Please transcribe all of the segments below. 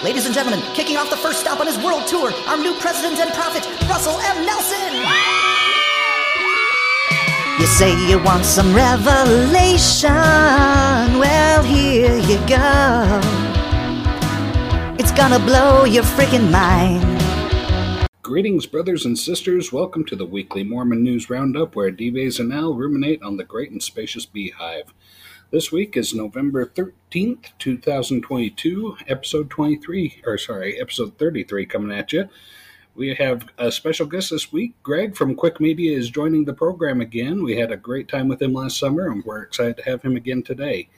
Ladies and gentlemen, kicking off the first stop on his world tour, our new president and prophet, Russell M. Nelson. You say you want some revelation. Well, here you go. It's gonna blow your freaking mind. Greetings, brothers and sisters. Welcome to the weekly Mormon News Roundup, where Dives and Al ruminate on the great and spacious beehive. This week is November 13th, 2022, episode 23, or sorry, episode 33 coming at you. We have a special guest this week. Greg from CWIC Media is joining the program again. We had a great time with him last summer, and we're excited to have him again today.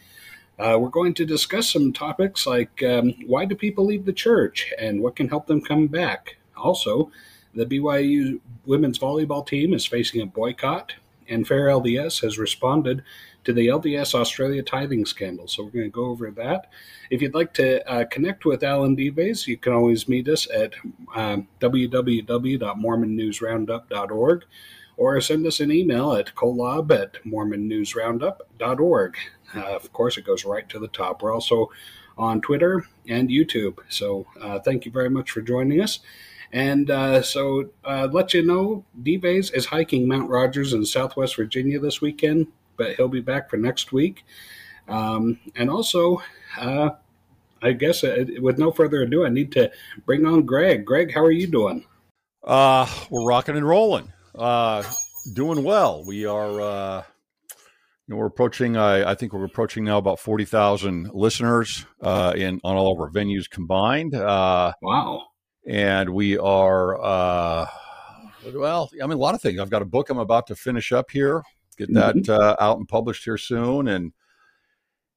Uh, we're going to discuss some topics like um, why do people leave the church and what can help them come back. Also, the BYU women's volleyball team is facing a boycott, and Fair LDS has responded to the LDS Australia tithing scandal. So we're going to go over that. If you'd like to uh, connect with Al and Dives, you can always meet us at um, www.mormonnewsroundup.org or send us an email at kolob at mormonnewsroundup.org. Uh, of course, it goes right to the top. We're also on Twitter and YouTube. So uh, thank you very much for joining us. And uh, so, uh, let you know, Dives is hiking Mount Rogers in Southwest Virginia this weekend but he'll be back for next week. Um, and also, uh, I guess uh, with no further ado, I need to bring on Greg. Greg, how are you doing? Uh, we're rocking and rolling. Uh, doing well. We are. Uh, you know, we're approaching. I think we're approaching now about forty thousand listeners uh, in on all of our venues combined. Uh, wow! And we are. Uh, well, I mean, a lot of things. I've got a book I'm about to finish up here get that mm-hmm. uh, out and published here soon, and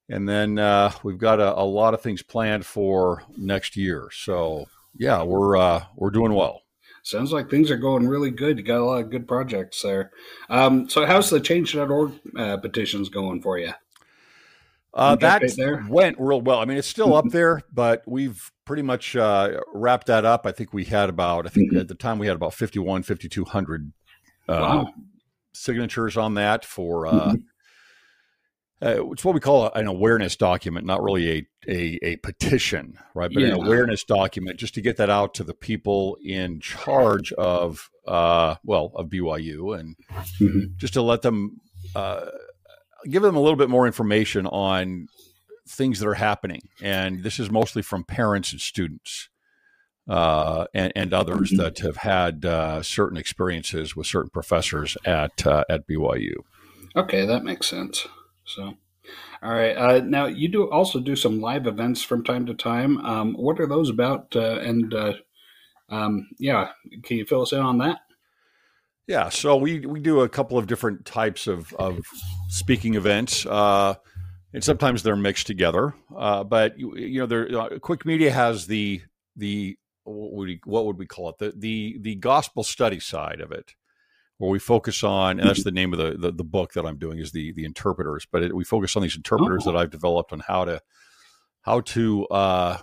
and then uh, we've got a, a, lot of things planned for next year. So yeah, we're uh, we're doing well. Sounds like things are going really good. You got a lot of good projects there. Um, so how's the Change.org uh, petitions going for you? Uh, that went real well. I mean, it's still up there, but we've pretty much uh, wrapped that up. I think we had about, I think mm-hmm. at the time we had about 51, 5,200 uh, wow signatures on that for uh, mm-hmm. uh, it's what we call an awareness document, not really a a, a petition, right? But yeah. an awareness document just to get that out to the people in charge of uh, well of BYU and mm-hmm. just to let them uh, give them a little bit more information on things that are happening. And this is mostly from parents and students uh, and, and, others mm-hmm. that have had uh, certain experiences with certain professors at uh, at BYU. Okay, that makes sense. So, all right. Uh, now you do also do some live events from time to time. Um, what are those about? Uh, and uh, um, yeah, can you fill us in on that? Yeah, so we we do a couple of different types of of speaking events. and sometimes they're mixed together, but you, you know, there, CWIC Media has the the what would we, what would we call it the the the gospel study side of it where we focus on and that's the name of the the, the book that i'm doing is the the interpreters but it, we focus on these interpreters oh. that i've developed on how to how to uh,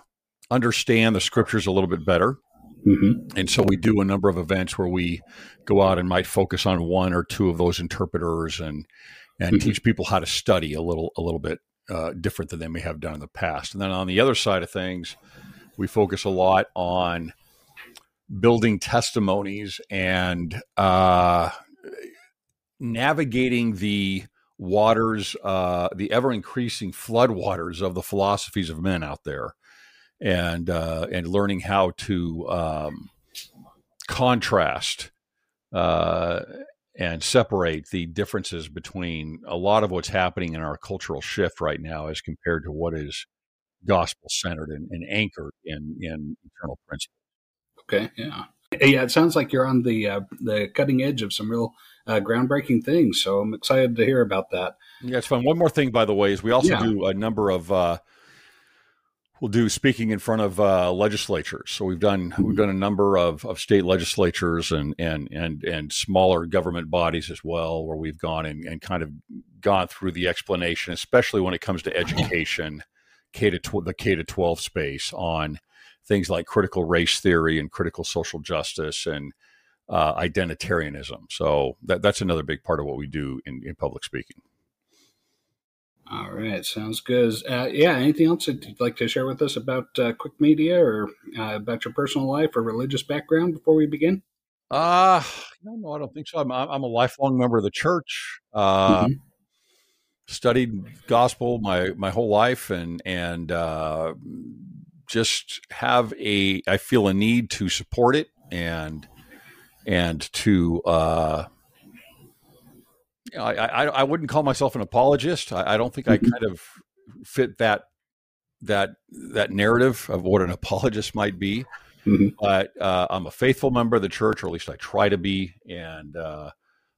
understand the scriptures a little bit better mm-hmm. and so we do a number of events where we go out and might focus on one or two of those interpreters and and mm-hmm. teach people how to study a little a little bit uh, different than they may have done in the past and then on the other side of things we focus a lot on building testimonies and uh, navigating the waters, uh, the ever increasing flood waters of the philosophies of men out there, and uh, and learning how to um, contrast uh, and separate the differences between a lot of what's happening in our cultural shift right now as compared to what is gospel centered and, and, anchored in in eternal principles. Okay, yeah, yeah. It sounds like you're on the uh, the cutting edge of some real uh, groundbreaking things. So I'm excited to hear about that. Yeah, it's fun. One more thing, by the way, is we also yeah. do a number of. Uh, we'll do speaking in front of uh, legislatures. So we've done mm-hmm. we've done a number of, of state legislatures and and and and smaller government bodies as well, where we've gone and, and kind of gone through the explanation, especially when it comes to education K to tw- the K to 12 space on things like critical race theory and critical social justice and uh, identitarianism. So that, that's another big part of what we do in, in public speaking. All right, sounds good. Uh, yeah, anything else that you'd like to share with us about uh, CWIC Media or uh, about your personal life or religious background before we begin? Uh, no, no, I don't think so. I'm, I'm a lifelong member of the church. Uh, mm-hmm. Studied gospel my my whole life, and and uh, just have a I feel a need to support it and and to uh, I, I, I wouldn't call myself an apologist. I, I don't think mm-hmm. I kind of fit that that that narrative of what an apologist might be. Mm-hmm. But uh, I'm a faithful member of the church, or at least I try to be, and uh,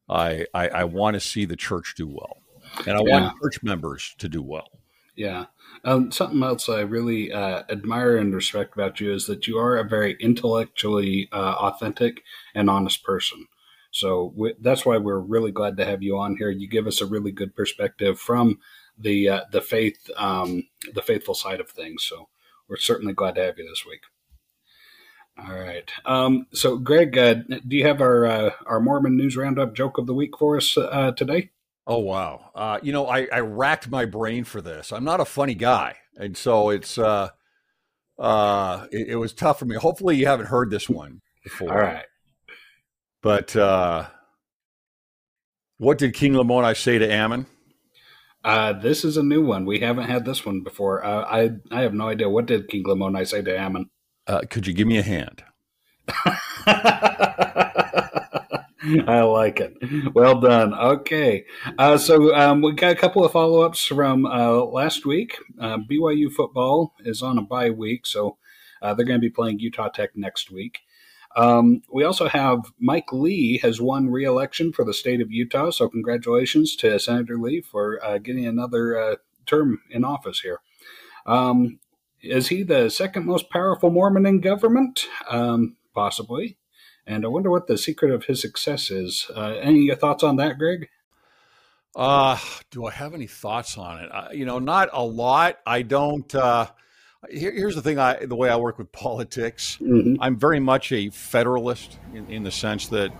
I, I, I want to see the church do well, and I yeah. want church members to do well. Yeah. Um, something else I really uh, admire and respect about you is that you are a very intellectually uh, authentic and honest person. So we, that's why we're really glad to have you on here. You give us a really good perspective from the uh, the faith um, the faithful side of things. So we're certainly glad to have you this week. All right. Um, so, Greg, uh, do you have our uh, our Mormon news roundup joke of the week for us uh, today? Oh wow! Uh, you know, I, I racked my brain for this. I'm not a funny guy, and so it's uh, uh, it, it was tough for me. Hopefully, you haven't heard this one before. All right. But uh, what did King Lamoni say to Ammon? Uh, this is a new one. We haven't had this one before. Uh, I I have no idea. What did King Lamoni say to Ammon? Uh, could you give me a hand? I like it. Well done. Okay. Uh, so um, we got a couple of follow ups from uh, last week. Uh, BYU football is on a bye week, so uh, they're going to be playing Utah Tech next week. Um, we also have Mike Lee has won re-election for the state of Utah, so congratulations to Senator Lee for uh, getting another uh, term in office here. Um, is he the second most powerful Mormon in government? Um, possibly. And I wonder what the secret of his success is. Uh, any thoughts on that, Greg? Uh, do I have any thoughts on it? Uh, you know, not a lot. I don't. Uh, here, here's the thing: I the way I work with politics, mm-hmm. I'm very much a federalist in, in the sense that,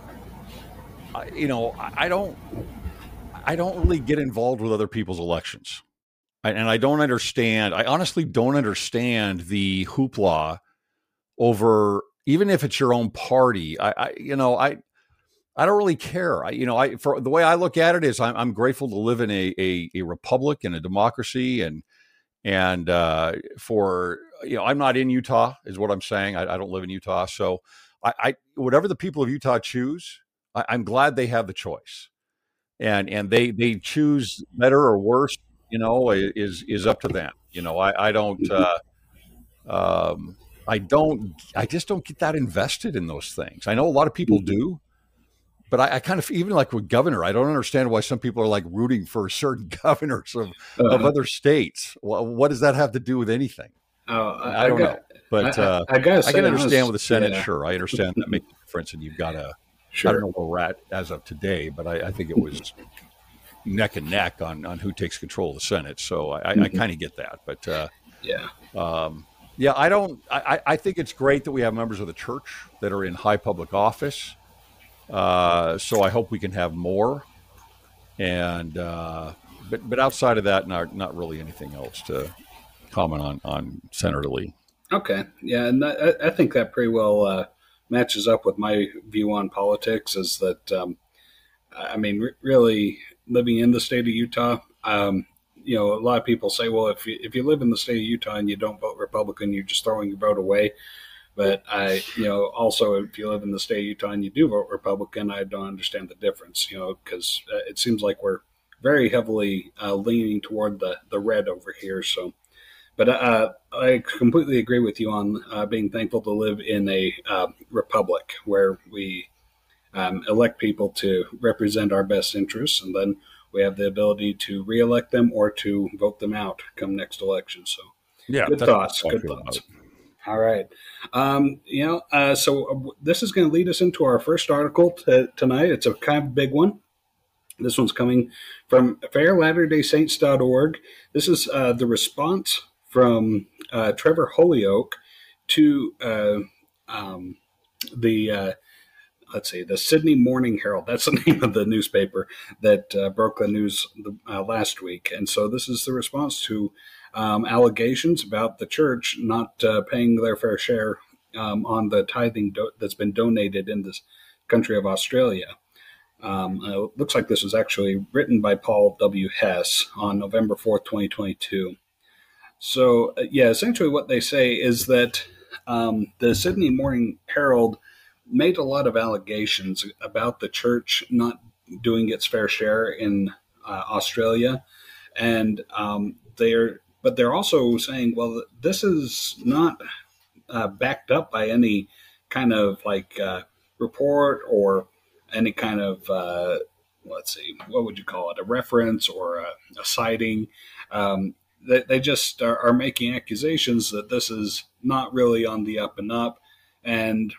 I, you know, I, I don't, I don't really get involved with other people's elections, and I don't understand. I honestly don't understand the hoopla over even if it's your own party. I, I you know, I. I don't really care. I, you know, I for the way I look at it is I'm, I'm grateful to live in a, a, a republic and a democracy and and uh, for you know, I'm not in Utah, is what I'm saying. I, I don't live in Utah, so I, I, whatever the people of Utah choose, I, I'm glad they have the choice, and and they they choose better or worse. You know, is is up to them. You know, I I don't. Mm-hmm. Uh, um, I don't. I just don't get that invested in those things. I know a lot of people mm-hmm. do, but I, I, kind of even like with governor, I don't understand why some people are like rooting for certain governors of, uh-huh. of other states. Well, what does that have to do with anything? Oh, I, I don't got, know. But uh, I, guess I, can understand with the Senate. Yeah. Sure, I understand that makes a difference, and you've got a. Sure. I don't know where we're at as of today, but I, think it was neck and neck on on who takes control of the Senate. So I, mm-hmm. kind of get that, but uh, yeah. Um, yeah, I don't. I, I think it's great that we have members of the church that are in high public office. Uh, so I hope we can have more. And uh, but but outside of that, not not really anything else to comment on on Senator Lee. Okay, yeah, and I, I think that pretty well uh, matches up with my view on politics. Is that um, I mean, re- really living in the state of Utah. Um, you know, a lot of people say, well, if you, if you live in the state of Utah and you don't vote Republican, you're just throwing your vote away. But I, you know, also if you live in the state of Utah and you do vote Republican, I don't understand the difference, you know, because uh, it seems like we're very heavily uh, leaning toward the, the red over here. So, but uh, I completely agree with you on uh, being thankful to live in a uh, republic where we um, elect people to represent our best interests, and then we have the ability to reelect them or to vote them out come next election. So, yeah, good thoughts. Good thoughts. All right. Um, you know, uh, so uh, this is going to lead us into our first article t- tonight. It's a kind of big one. This one's coming from fairlatterdaysaints.org. This is uh, the response from uh, Trevor Holyoak to uh, um, the uh, let's see, the Sydney Morning Herald. That's the name of the newspaper that uh, broke the news uh, last week. And so this is the response to um, allegations about the church not uh, paying their fair share um, on the tithing do- that's been donated in this country of Australia. Um, uh, looks like this was actually written by Paul W. Hess on November 4th, 2022. So, uh, yeah, essentially what they say is that um, the Sydney Morning Herald made a lot of allegations about the church not doing its fair share in uh, Australia, and um, they're but they're also saying, well, this is not uh, backed up by any kind of like uh, report or any kind of uh, let's see, what would you call it, a reference or a, a citing. Um, they, they just are, are, making accusations that this is not really on the up and up. And,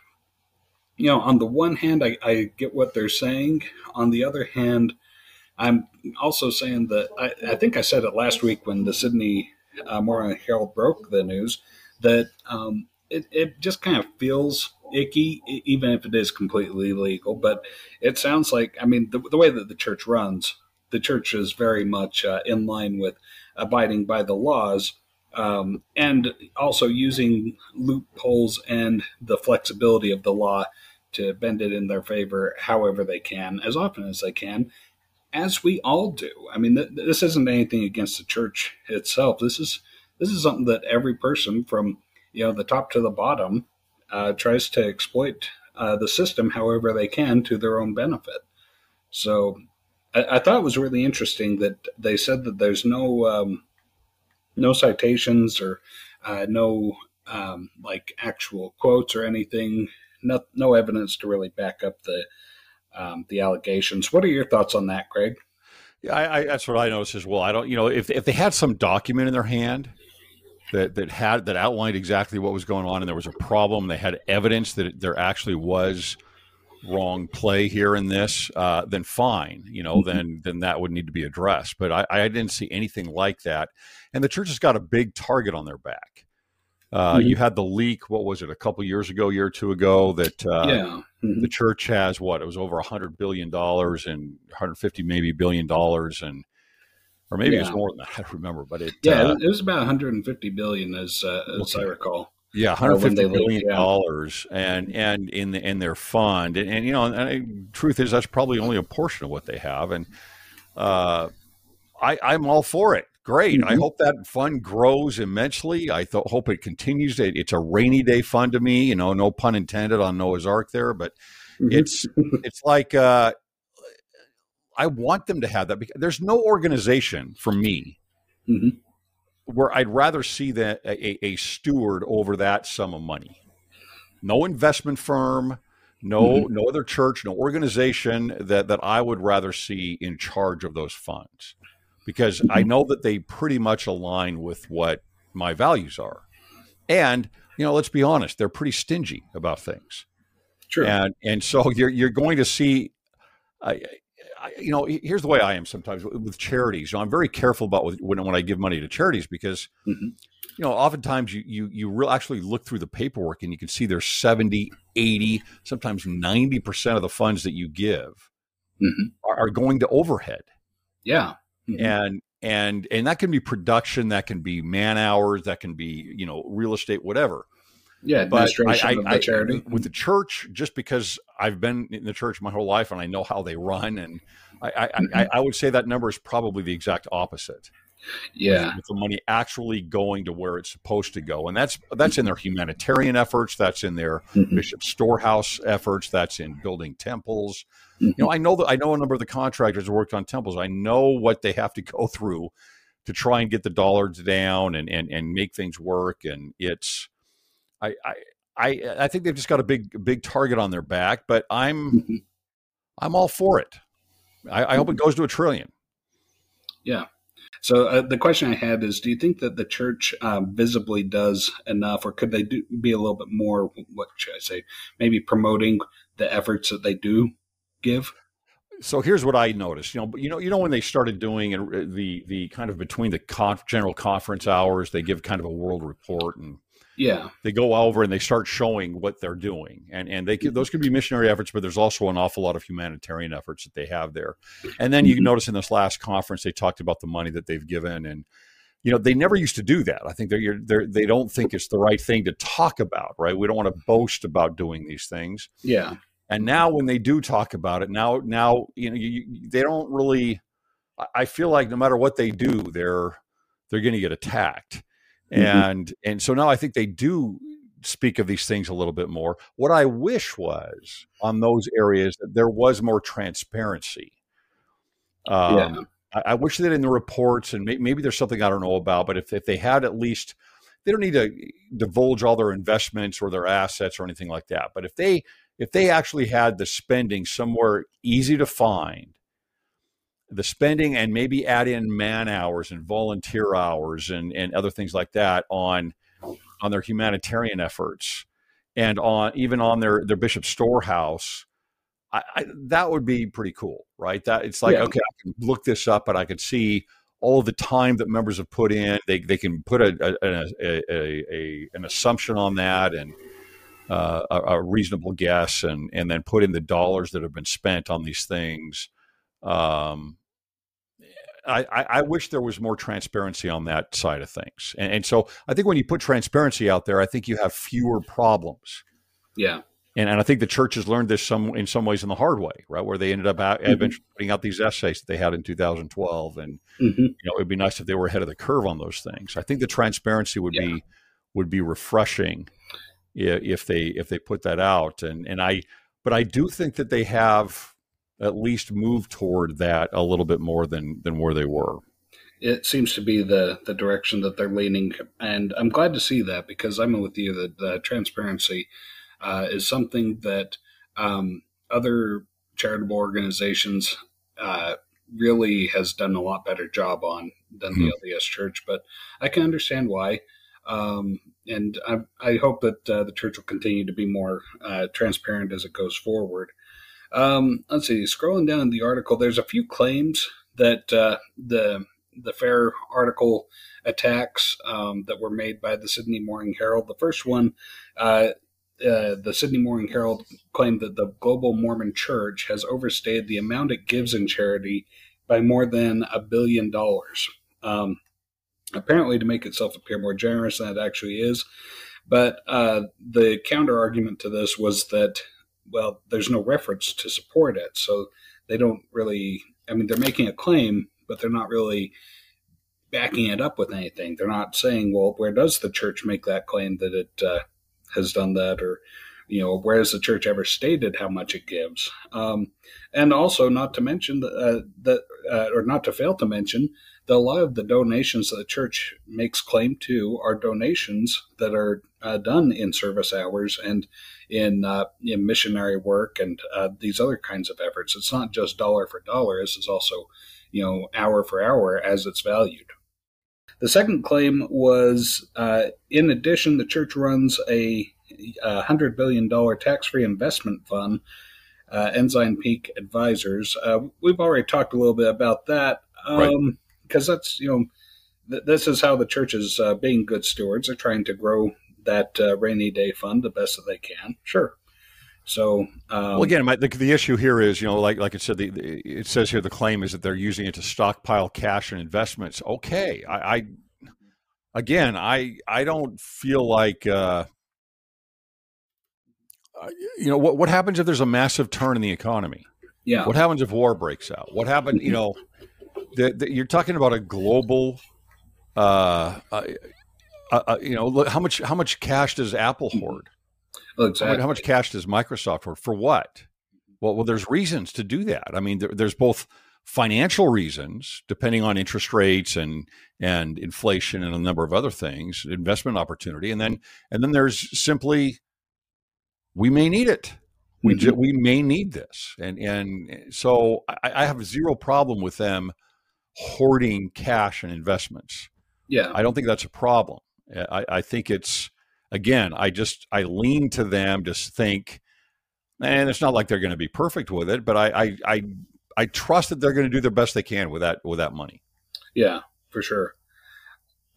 you know, on the one hand, I, I get what they're saying. On the other hand, I'm also saying that I, I think I said it last week when the Sydney uh, Morning Herald broke the news that um, it, it just kind of feels icky, even if it is completely legal. But it sounds like, I mean, the, the way that the church runs, the church is very much uh, in line with abiding by the laws um, and also using loopholes and the flexibility of the law to bend it in their favor however they can, as often as they can, as we all do. I mean, th- this isn't anything against the church itself. This is this is something that every person from you know the top to the bottom uh, tries to exploit uh, the system however they can to their own benefit. So I, I, thought it was really interesting that they said that there's no um, no citations or uh, no um, like actual quotes or anything, no, no evidence to really back up the um, the allegations. What are your thoughts on that, Greg? Yeah, I, I, that's what I noticed as well. I don't, you know, if if they had some document in their hand that that had that outlined exactly what was going on and there was a problem they had evidence that there actually was wrong play here in this uh, then fine you know mm-hmm. then then that would need to be addressed but I, I didn't see anything like that and the church has got a big target on their back uh, mm-hmm. you had the leak what was it a couple years ago year or two ago that uh, yeah. mm-hmm. the church has what it was over a hundred billion dollars and 150 maybe billion dollars and or maybe yeah. it was more than that. I don't remember, but it yeah, uh, it was about 150 billion as uh, as okay. I recall. Yeah, 150 billion dollars, and and in the, in their fund, and, and you know, and, and truth is that's probably only a portion of what they have, and uh, I I'm all for it. Great. Mm-hmm. I hope that fund grows immensely. I th- hope it continues. To, it's a rainy day fund to me. You know, no pun intended on Noah's Ark there, but mm-hmm. it's it's like uh, I want them to have that because there's no organization for me mm-hmm. where I'd rather see that a, a, steward over that sum of money. No investment firm, no mm-hmm. no other church, no organization that that I would rather see in charge of those funds because mm-hmm. I know that they pretty much align with what my values are. And you know, let's be honest, they're pretty stingy about things. Sure. And and so you're you're going to see I, you know, here's the way I am sometimes with charities. You know, I'm very careful about when, when I give money to charities because, mm-hmm. you know, oftentimes you, you, you real actually look through the paperwork and you can see there's 70, 80, sometimes 90% of the funds that you give mm-hmm. are, are, going to overhead. Yeah. Mm-hmm. And, and, and that can be production, that can be man hours, that can be, you know, real estate, whatever. Yeah, administration I, I, of the charity. I, with the church, just because I've been in the church my whole life and I know how they run, and I, mm-hmm. I, would say that number is probably the exact opposite. Yeah, with the money actually going to where it's supposed to go, and that's that's in their humanitarian efforts, that's in their mm-hmm. bishop storehouse efforts, that's in building temples. Mm-hmm. You know, I know that I know a number of the contractors who worked on temples. I know what they have to go through to try and get the dollars down and and and make things work, and it's I, I, I, I think they've just got a big, big target on their back. But I'm, mm-hmm. I'm all for it. I, I hope it mm-hmm. goes to a trillion. Yeah. So uh, the question I had is: Do you think that the church uh, visibly does enough, or could they do, be a little bit more? What should I say? Maybe promoting the efforts that they do give. So here's what I noticed. You know, you know, you know when they started doing the the kind of between the conf- general conference hours, they give kind of a world report and Yeah, they go over and they start showing what they're doing, and and they those can be missionary efforts, but there's also an awful lot of humanitarian efforts that they have there. And then you mm-hmm. notice in this last conference they talked about the money that they've given, and you know they never used to do that. I think they're, they're they don't think it's the right thing to talk about, right? We don't want to boast about doing these things. Yeah. And now when they do talk about it, now now you know you, they don't really. I feel like no matter what they do, they're they're going to get attacked Mm-hmm. and and so now I think they do speak of these things a little bit more. What I wish was on those areas that there was more transparency. Um, yeah. I, I, wish that in the reports, and may, maybe there's something I don't know about, but if, if they had at least, they don't need to divulge all their investments or their assets or anything like that. But if they if they actually had the spending somewhere easy to find the spending and maybe add in man hours and volunteer hours and, and other things like that on on their humanitarian efforts and on even on their their bishop storehouse I, I, that would be pretty cool right? That it's like yeah. okay i can look this up and i can see all the time that members have put in. They, they can put a, a, a, a an assumption on that and uh, a, a, reasonable guess and and then put in the dollars that have been spent on these things um, I, I, wish there was more transparency on that side of things. And, and, so I think when you put transparency out there, I think you have fewer problems. Yeah. And, and I think the church has learned this some in some ways in the hard way, right? Where they ended up out, mm-hmm. eventually putting out these essays that they had in 2012, and mm-hmm. you know it'd be nice if they were ahead of the curve on those things. I think the transparency would yeah. be would be refreshing if, if they if they put that out. And and I, but I do think that they have at least move toward that a little bit more than than where they were. It seems to be the the direction that they're leaning, and I'm glad to see that because I'm with you that the transparency uh, is something that um, other charitable organizations uh, really has done a lot better job on than mm-hmm. the LDS Church. But I can understand why. Um, and I, I, hope that uh, the church will continue to be more uh, transparent as it goes forward. Um, let's see. Scrolling down the article, there's a few claims that uh, the the fair article attacks um, that were made by the Sydney Morning Herald. The first one, uh, uh, the Sydney Morning Herald claimed that the Global Mormon Church has overstayed the amount it gives in charity by more than a billion dollars. Um, apparently, to make itself appear more generous than it actually is. But uh, the counter argument to this was that well, there's no reference to support it. So they don't really, I mean, they're making a claim, but they're not really backing it up with anything. They're not saying, well, where does the church make that claim that it uh, has done that? Or, you know, where has the church ever stated how much it gives? Um, and also, not to mention that, uh, uh, or not to fail to mention, that a lot of the donations that the church makes claim to are donations that are uh, done in service hours and in, uh, in missionary work and uh, these other kinds of efforts. It's not just dollar for dollar. This is also, you know, hour for hour as it's valued. The second claim was, uh, in addition, the church runs a, a hundred billion dollar tax-free investment fund. Uh, Ensign Peak Advisors. Uh, we've already talked a little bit about that. Um, right because that's you know th- this is how the church is uh, being good stewards. They're trying to grow that uh, rainy day fund the best that they can. Sure. So, um, well, again, my, the, the issue here is, you know, like like it said, the, the, it says here the claim is that they're using it to stockpile cash and investments. Okay, I, I again, I I don't feel like, uh, you know, what what happens if there's a massive turn in the economy? Yeah. What happens if war breaks out? What happened? You know, the, the, you're talking about a global. Uh, uh, uh, uh you know, how much how much cash does Apple mm-hmm. hoard? exactly. How much cash does Microsoft hoard? For what? Well, well, there's reasons to do that. I mean, there, there's both financial reasons, depending on interest rates and and inflation and a number of other things, investment opportunity, and then and then there's simply we may need it. We mm-hmm. we may need this, and and so I, I have zero problem with them hoarding cash and investments. Yeah. I don't think that's a problem. I, I think it's, again, I just, I lean to them to think, and it's not like they're going to be perfect with it, but I, I, I, I trust that they're going to do their best they can with that, with that money. Yeah, for sure.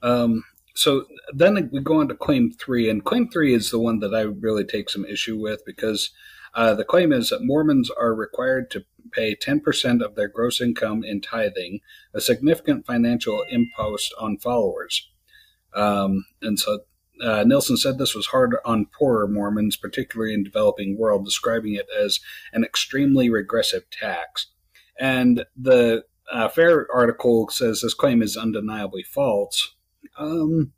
Um, so then we go on to claim three, and claim three is the one that I really take some issue with because uh, the claim is that Mormons are required to pay 10% of their gross income in tithing, a significant financial impost on followers. Um, and so uh, said this was hard on poorer Mormons, particularly in developing world, describing it as an extremely regressive tax. And the uh, Fair article says this claim is undeniably false. Um,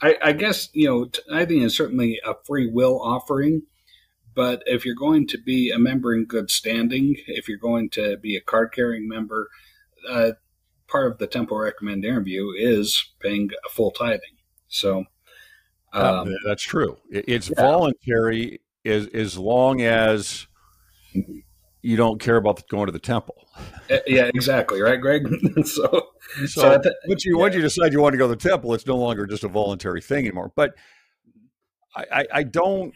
I, I, guess you know tithing is certainly a free will offering, but if you're going to be a member in good standing, if you're going to be a card carrying member, uh, part of the temple recommend interview is paying a full tithing. So um, uh, that's true. It's yeah. voluntary as as long as you don't care about going to the temple. Uh, yeah, exactly. Right, Greg. so, so, so th- once you yeah. once you decide you want to go to the temple, it's no longer just a voluntary thing anymore. But I, I, I don't.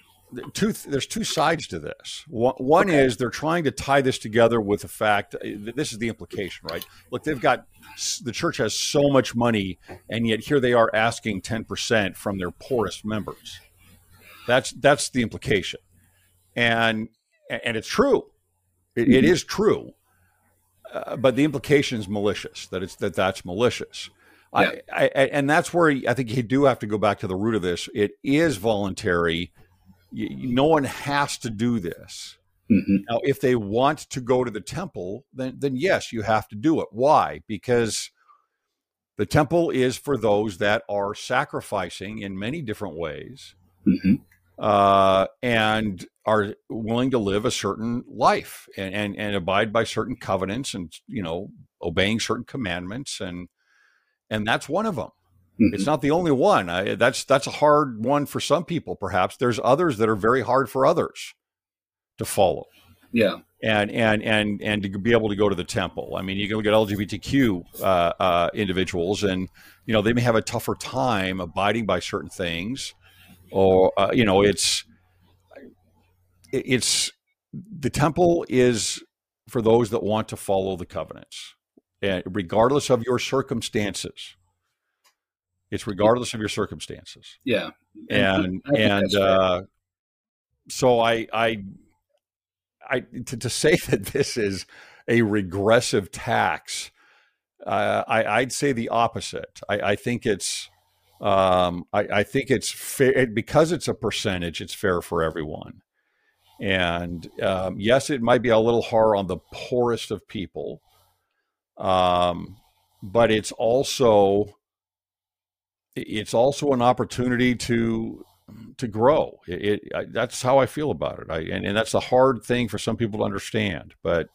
Two, there's two sides to this. One, one okay. is they're trying to tie this together with the fact this is the implication, right? Look, they've got the church has so much money, and yet here they are asking 10% from their poorest members. That's that's the implication, and and it's true. it, it is true, uh, but the implication is malicious. That it's that that's malicious. Yeah. I, I, and that's where I think you do have to go back to the root of this. It is voluntary. You, no one has to do this. Mm-hmm. Now, if they want to go to the temple, then then yes, you have to do it. Why? Because the temple is for those that are sacrificing in many different ways, mm-hmm. uh, and are willing to live a certain life and, and and abide by certain covenants and you know obeying certain commandments and and that's one of them. Mm-hmm. It's not the only one. I, that's that's a hard one for some people. Perhaps there's others that are very hard for others to follow. Yeah. And and and and to be able to go to the temple. I mean, you can look at LGBTQ uh, uh, individuals, and you know they may have a tougher time abiding by certain things, or uh, you know it's it's the temple is for those that want to follow the covenants, and regardless of your circumstances. It's regardless of your circumstances. Yeah, and and, and uh, so I I I to, to say that this is a regressive tax, uh, I, would say the opposite. I, I think it's um, I, I, think it's fair because it's a percentage. It's fair for everyone, and um, yes, it might be a little hard on the poorest of people, um, but it's also it's also an opportunity to to grow. It, it I, that's how I feel about it. I, and, and that's a hard thing for some people to understand, but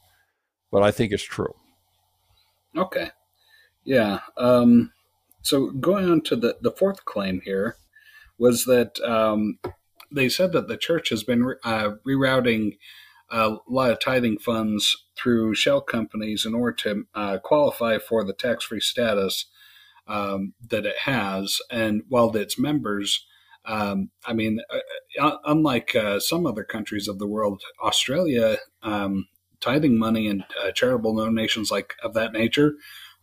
but I think it's true. Okay, yeah. Um, so going on to the the fourth claim here was that um, they said that the church has been uh, rerouting a lot of tithing funds through shell companies in order to uh, qualify for the tax free status um, that it has, and while its members um, I mean, uh, uh, unlike uh, some other countries of the world, Australia, um, tithing money and uh, charitable donations like of that nature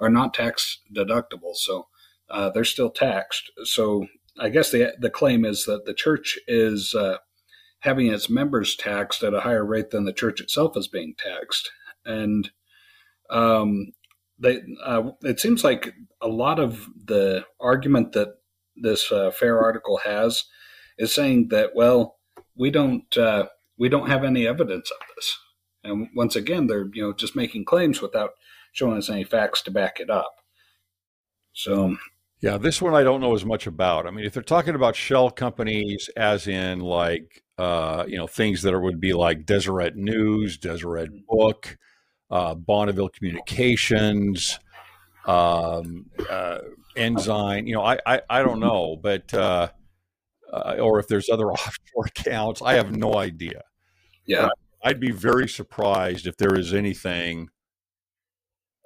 are not tax deductible, so uh, they're still taxed. So I guess the the claim is that the church is uh, having its members taxed at a higher rate than the church itself is being taxed, and um, they it seems like a lot of the argument that this uh, fair article has is saying that well we don't uh, we don't have any evidence of this. And once again they're you know just making claims without showing us any facts to back it up. So yeah this one i don't know as much about. I mean if they're talking about shell companies as in like uh, you know things that are, would be like deseret news deseret book uh, bonneville communications um, uh, Ensign. You know, I I, I don't know, but uh, uh, or if there's other offshore accounts, I have no idea. Yeah, I'd be very surprised if there is anything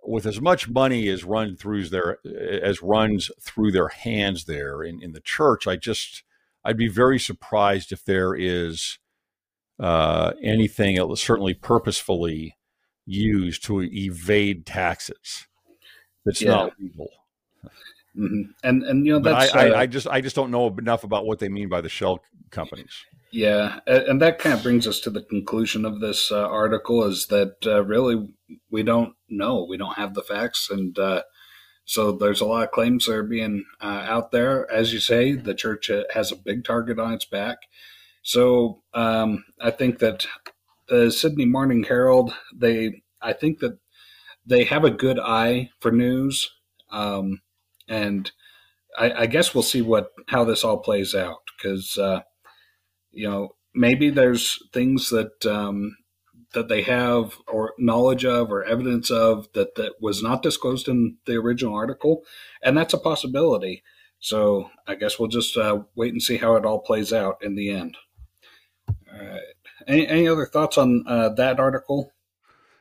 with as much money as run through their as runs through their hands there in, in the church. I just I'd be very surprised if there is uh, anything certainly purposefully used to evade taxes. That's yeah. not legal. Mm-hmm. And and you know that's I, uh, I, I just I just don't know enough about what they mean by the shell companies. Yeah, and that kind of brings us to the conclusion of this uh, article is that uh, really we don't know, we don't have the facts, and uh, so there's a lot of claims that are being uh, out there. As you say, the church uh, has a big target on its back. So um, I think that the Sydney Morning Herald, they, I think that they have a good eye for news, um, and I, I guess we'll see what how this all plays out because uh, you know maybe there's things that um, that they have or knowledge of or evidence of that that was not disclosed in the original article, and that's a possibility. So I guess we'll just uh, wait and see how it all plays out in the end. All right. Any, any other thoughts on uh, that article?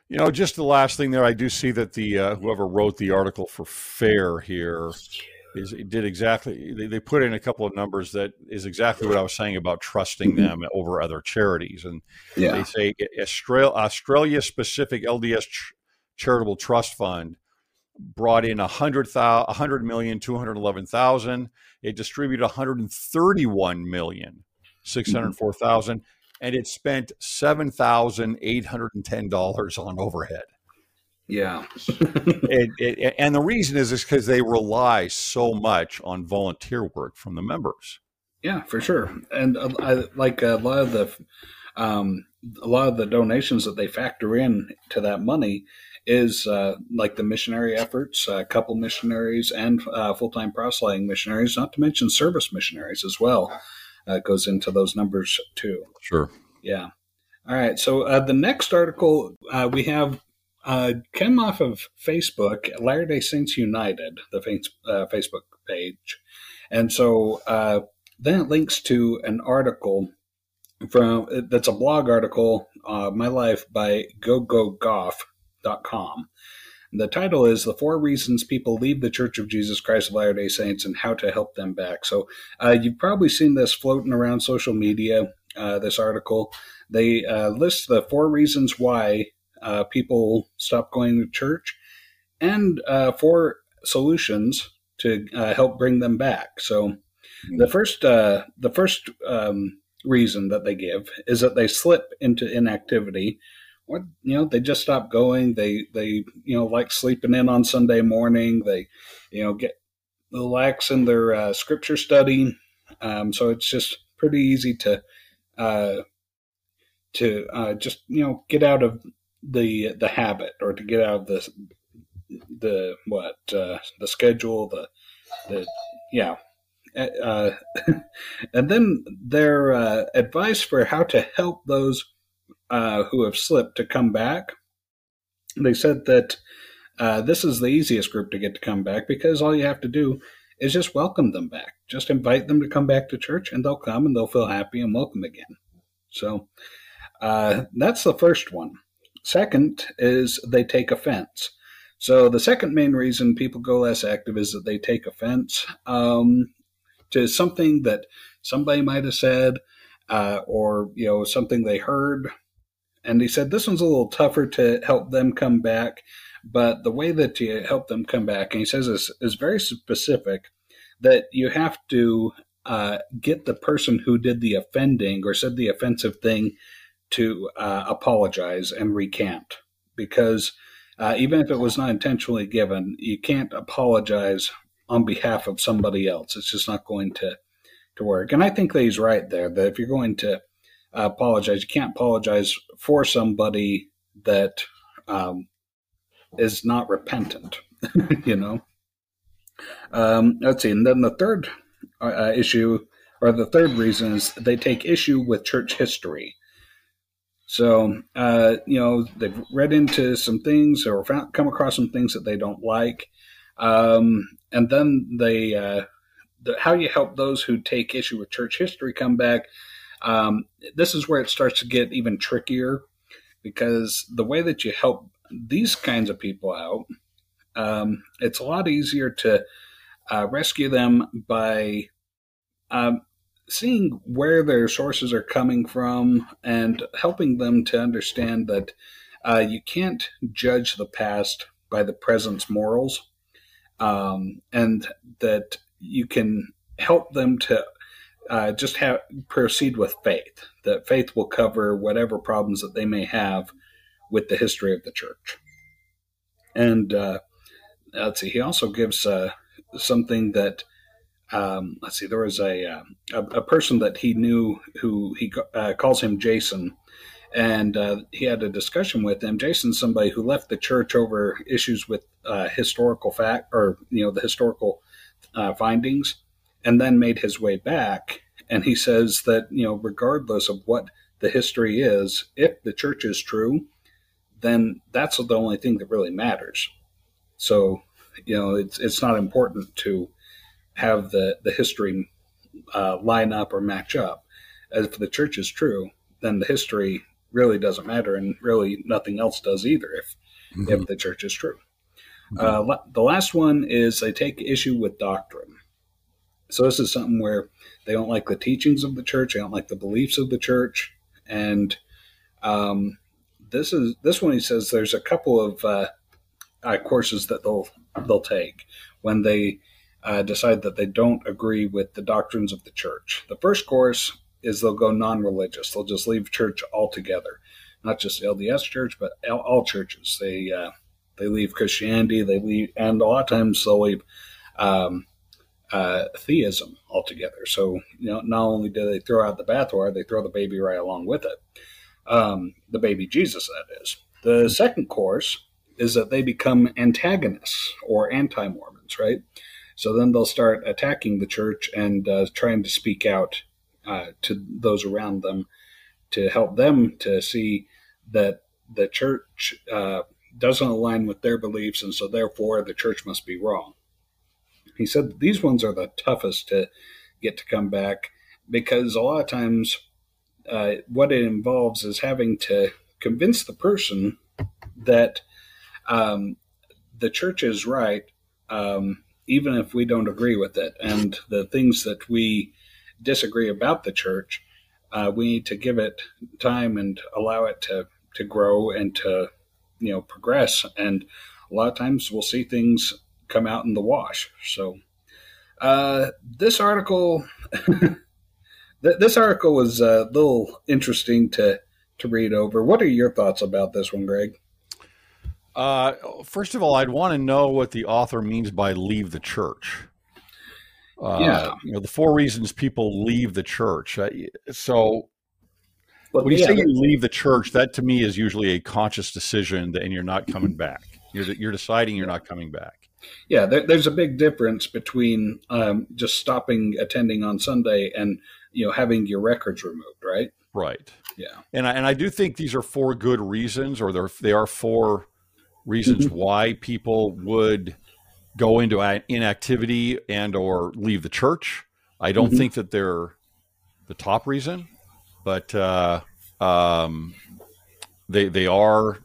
You know, just the last thing there, I do see that the uh, whoever wrote the article for Fair here is did exactly. They, they put in a couple of numbers that is exactly what I was saying about trusting them over other charities, and they say Australia, Australia specific LDS ch- charitable trust fund brought in a hundred thousand, a hundred million, two hundred eleven thousand. It distributed one hundred and thirty-one million, six hundred four thousand, and it spent seven thousand eight hundred and ten dollars on overhead. Yeah. it, it, and the reason is is because they rely so much on volunteer work from the members. Yeah, for sure. And uh, I, like a lot of the um, a lot of the donations that they factor in to that money is uh, like the missionary efforts, a uh, couple missionaries and uh, full time proselyting missionaries, not to mention service missionaries as well. Uh, goes into those numbers too. Sure. Yeah. All right. So uh, the next article uh, we have uh, came off of Facebook, Latter Day Saints United, the face, uh, Facebook page, and so uh, then it links to an article from that's a blog article, uh, My Life by GoGoGoff.com. The title is The Four Reasons People Leave the Church of Jesus Christ of Latter day Saints and How to Help Them Back. So uh, you've probably seen this floating around social media, uh, this article. They uh, list the four reasons why uh, people stop going to church and uh, four solutions to uh, help bring them back. So the first, the first um, reason that they give is that they slip into inactivity you know they just stop going. They they you know like sleeping in on sunday morning. They you know get relax in their uh, scripture study. Um, so it's just pretty easy to uh, to uh, just you know get out of the the habit or to get out of the the what uh, the schedule the the yeah. Uh, and then their uh, advice for how to help those uh, who have slipped to come back. They said that uh, this is the easiest group to get to come back because all you have to do is just welcome them back. Just invite them to come back to church, and they'll come and they'll feel happy and welcome again. So uh, that's the first one. Second is they take offense. So the second main reason people go less active is that they take offense um, to something that somebody might have said, uh, or you know something they heard and he said this one's a little tougher to help them come back, but the way that you help them come back, and he says is, is very specific that you have to uh, get the person who did the offending or said the offensive thing to uh, apologize and recant. Because uh, even if it was not intentionally given, you can't apologize on behalf of somebody else. It's just not going to, to work. And I think that he's right there that if you're going to uh, apologize. You can't apologize for somebody that um, is not repentant, you know. Um, let's see. And then the third uh, issue, or the third reason, is they take issue with church history. So, uh, you know, they've read into some things or found, come across some things that they don't like. Um, and then they, uh, the, how you help those who take issue with church history come back um, this is where it starts to get even trickier because the way that you help these kinds of people out, um, it's a lot easier to uh, rescue them by um, seeing where their sources are coming from and helping them to understand that uh, you can't judge the past by the present's morals. um, and that you can help them to uh, just have proceed with faith. That faith will cover whatever problems that they may have with the history of the church. And uh, let's see, he also gives uh, something that um, let's see, there was a, uh, a, a person that he knew who he uh, calls him Jason, and uh, he had a discussion with him. Jason's somebody who left the church over issues with historical fact or you know the historical findings, and then made his way back. And he says that you know regardless of what the history is, if the church is true, then that's the only thing that really matters. So you know it's it's not important to have the the history uh, line up or match up. If the church is true, then the history really doesn't matter, and really nothing else does either. If mm-hmm. if the church is true, mm-hmm. uh, the last one is they take issue with doctrine. So this is something where they don't like the teachings of the church, they don't like the beliefs of the church, and um, this is this one. He says there's a couple of uh, uh, courses that they'll they'll take when they uh, decide that they don't agree with the doctrines of the church. The first course is they'll go non-religious. They'll just leave church altogether, not just LDS church, but all churches. They uh, they leave Christianity. They leave, and a lot of times they'll leave um, uh, theism altogether. So you know, not only do they throw out the bathwater, they throw the baby right along with it. Um, the baby Jesus, that is. The second course is that they become antagonists or anti-Mormons, right? So then they'll start attacking the church and uh, trying to speak out uh, to those around them to help them to see that the church uh, doesn't align with their beliefs, and so therefore the church must be wrong. He said these ones are the toughest to get to come back because a lot of times uh, what it involves is having to convince the person that um, the church is right. Um, even if we don't agree with it. And the things that we disagree about the church, uh, we need to give it time and allow it to, to grow and to, you know, progress. And a lot of times we'll see things come out in the wash. So, uh, this article, this article was a little interesting to, to read over. What are your thoughts about this one, Greg? Uh, first of all, I'd want to know what the author means by leave the church. Uh, yeah. You know, the four reasons people leave the church. Uh, so well, when you yeah, say you leave the church, that to me is usually a conscious decision that, and you're not coming back. You're, you're deciding you're not coming back. Yeah, there, there's a big difference between um, just stopping attending on Sunday and you know having your records removed, right? Right. Yeah. And I, and I do think these are four good reasons, or they're they are four reasons mm-hmm. why people would go into inactivity and or leave the church. I don't mm-hmm. think that they're the top reason, but uh, um, they they are.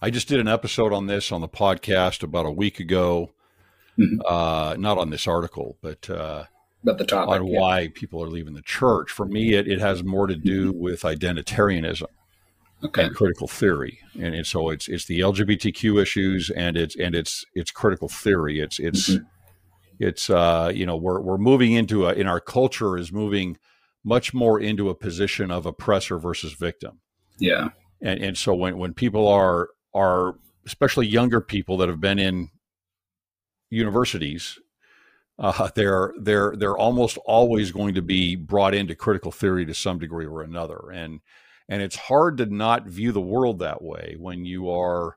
I just did an episode on this on the podcast about a week ago. Mm-hmm. Uh, not on this article, but uh, but the topic on yeah. why people are leaving the church. For me, it, it has more to do mm-hmm. with identitarianism okay. and critical theory, and, and, so it's it's the LGBTQ issues and it's and it's it's critical theory. It's it's mm-hmm. it's uh, you know we're we're moving into a in our culture is moving much more into a position of oppressor versus victim. Yeah, and and so when when people are are especially younger people that have been in universities uh, they're they're they're almost always going to be brought into critical theory to some degree or another, and and it's hard to not view the world that way when you are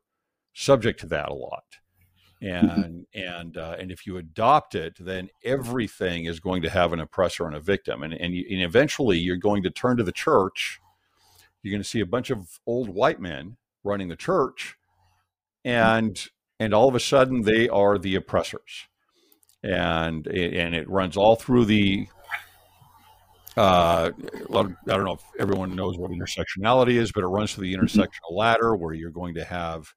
subject to that a lot. And and uh, and if you adopt it, then everything is going to have an oppressor and a victim, and and, you, and eventually you're going to turn to the church. You're going to see a bunch of old white men running the church, and and all of a sudden they are the oppressors, and and it runs all through the uh, I don't know if everyone knows what intersectionality is, but it runs to the mm-hmm. intersectional ladder where you're going to have,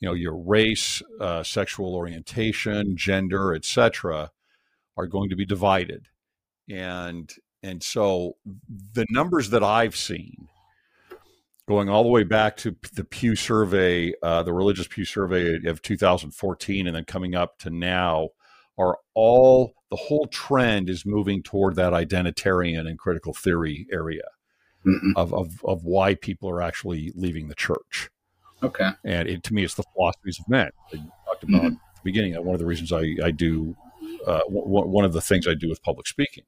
you know, your race, uh, sexual orientation, gender, etc., are going to be divided, and and so the numbers that I've seen going all the way back to the Pew Survey, uh, the Religious Pew Survey of 2014, and then coming up to now, are all the whole trend is moving toward that identitarian and critical theory area mm-hmm. of, of, of why people are actually leaving the church. Okay. And it, to me, it's the philosophies of men. I talked about mm-hmm. at the beginning. One of the reasons I, I do, uh, w- one of the things I do with public speaking.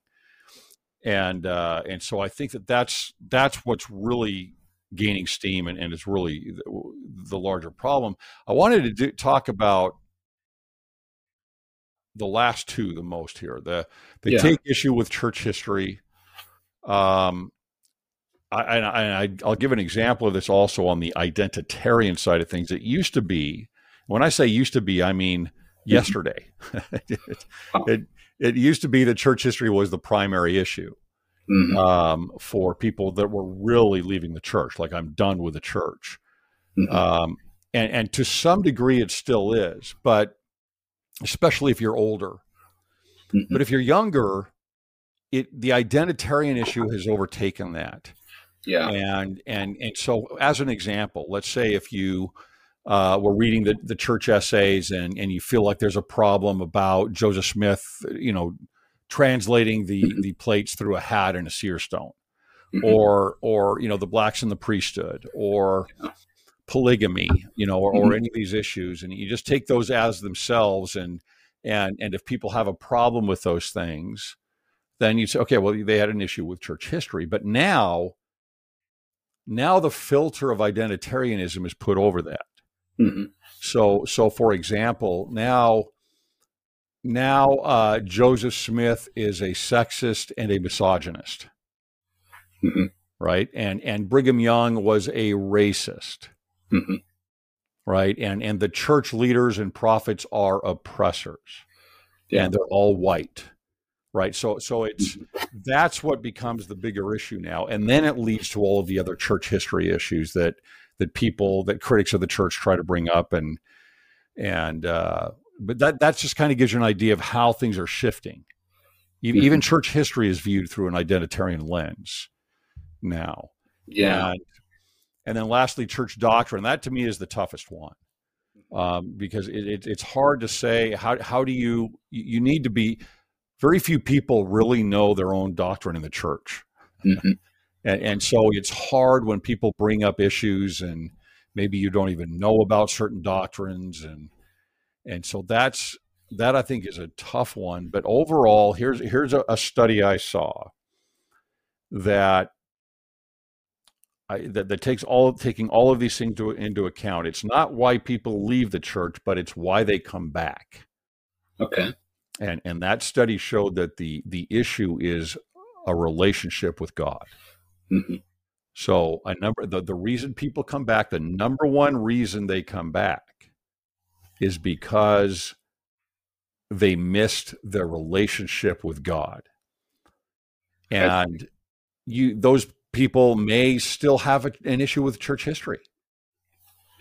And, uh, and so I think that that's, that's what's really gaining steam and, and is really the, the larger problem. I wanted to do, talk about the last two the most here. The they yeah. take issue with church history. Um, I, I, will give an example of this also on the identitarian side of things. It used to be, when I say used to be, I mean yesterday. it, it, it used to be that church history was the primary issue mm-hmm. um, for people that were really leaving the church. Like I'm done with the church, mm-hmm. um, and and to some degree it still is, but especially if you're older. Mm-hmm. But if you're younger, it the identitarian issue has overtaken that. Yeah. And and and so as an example, let's say if you uh, were reading the, the church essays and, and you feel like there's a problem about Joseph Smith, you know, translating the mm-hmm. the plates through a hat and a seer stone, mm-hmm. or or you know the blacks in the priesthood, or yeah. polygamy, you know, or, mm-hmm. or any of these issues, and you just take those as themselves, and and and if people have a problem with those things, then you say, okay, well they had an issue with church history, but now now the filter of identitarianism is put over that. Mm-hmm. So so for example, now now uh, Joseph Smith is a sexist and a misogynist, mm-hmm. right? And and Brigham Young was a racist, mm-hmm. right? And and the church leaders and prophets are oppressors, yeah. and they're all white, right? So so it's mm-hmm. that's what becomes the bigger issue now, and then it leads to all of the other church history issues that that people that critics of the church try to bring up and and uh, but that that's just kind of gives you an idea of how things are shifting. Even, mm-hmm. even church history is viewed through an identitarian lens now. Yeah. And, and then lastly, church doctrine. That to me is the toughest one um, because it, it, it's hard to say how how do you you need to be. Very few people really know their own doctrine in the church, mm-hmm. and, and so it's hard when people bring up issues and maybe you don't even know about certain doctrines and and so that's that I think is a tough one. But overall, here's here's a, a study I saw that I, that, that takes all taking all of these things to, into account. It's not why people leave the church, but it's why they come back. Okay. And and that study showed that the the issue is a relationship with God. Mm-hmm. So a number the, the reason people come back, the number one reason they come back is because they missed their relationship with God. And you those people may still have a, an issue with church history.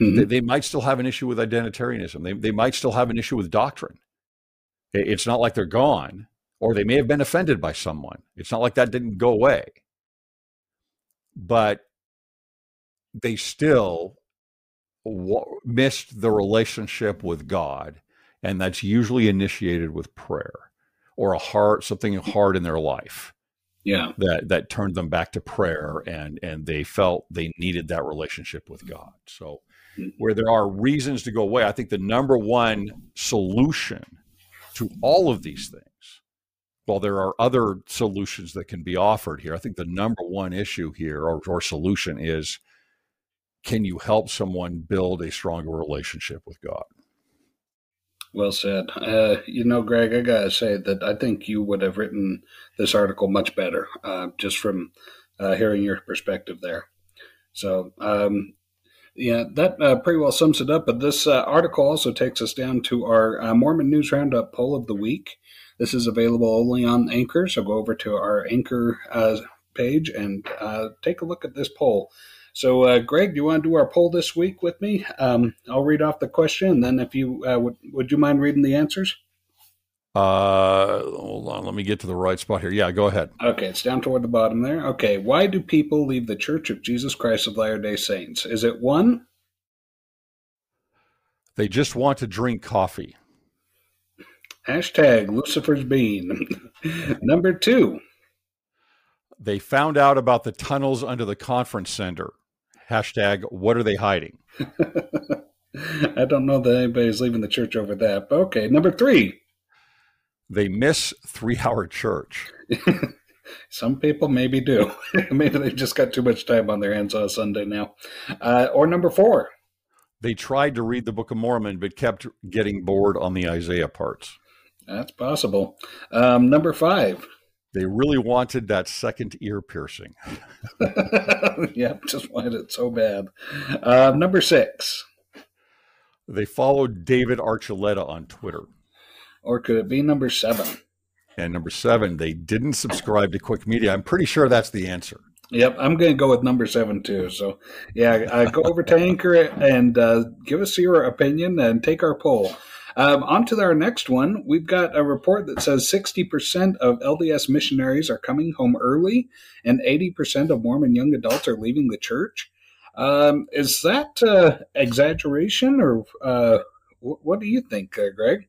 Mm-hmm. They, they, might still have an issue with identitarianism. They, they might still have an issue with doctrine. It's not like they're gone, or they may have been offended by someone. It's not like that didn't go away. But they still missed the relationship with God, and that's usually initiated with prayer or a heart something hard in their life. Yeah, that that turned them back to prayer, and and they felt they needed that relationship with God. So, mm. where there are reasons to go away, I think the number one solution to all of these things while there are other solutions that can be offered here, I think the number one issue here or, or solution is can you help someone build a stronger relationship with God? Well said. Uh, you know, Greg, I gotta say that I think you would have written this article much better, uh, just from uh, hearing your perspective there. So, um, yeah, that uh, pretty well sums it up. But this uh, article also takes us down to our uh, Mormon News Roundup poll of the week. This is available only on Anchor, so go over to our Anchor page and take a look at this poll. So, uh, Greg, do you want to do our poll this week with me? Um, I'll read off the question, and then if you uh, would, would you mind reading the answers? Uh, hold on. Let me get to the right spot here. Yeah, go ahead. Okay, it's down toward the bottom there. Okay, why do people leave the Church of Jesus Christ of Latter day Saints? Is it one? They just want to drink coffee. Hashtag Lucifer's Bean. Number two. They found out about the tunnels under the conference center. Hashtag what are they hiding? I don't know that anybody's leaving the church over that. But okay, number three. They miss three hour church. Some people maybe do. maybe they've just got too much time on their hands on a Sunday now. Uh, or number four. They tried to read the Book of Mormon, but kept getting bored on the Isaiah parts. That's possible. Um, number five. They really wanted that second ear piercing. yeah, just wanted it so bad. Uh, number six. They followed David Archuleta on Twitter. Or could it be number seven? And number seven, they didn't subscribe to CWIC Media. I'm pretty sure that's the answer. Yep, I'm going to go with number seven too. So, yeah, uh, go over to Anchor and uh, give us your opinion and take our poll. Um, on to our next one. We've got a report that says 60% of LDS missionaries are coming home early and 80% of Mormon young adults are leaving the church. Um, is that uh, exaggeration or uh, what do you think, uh, Greg?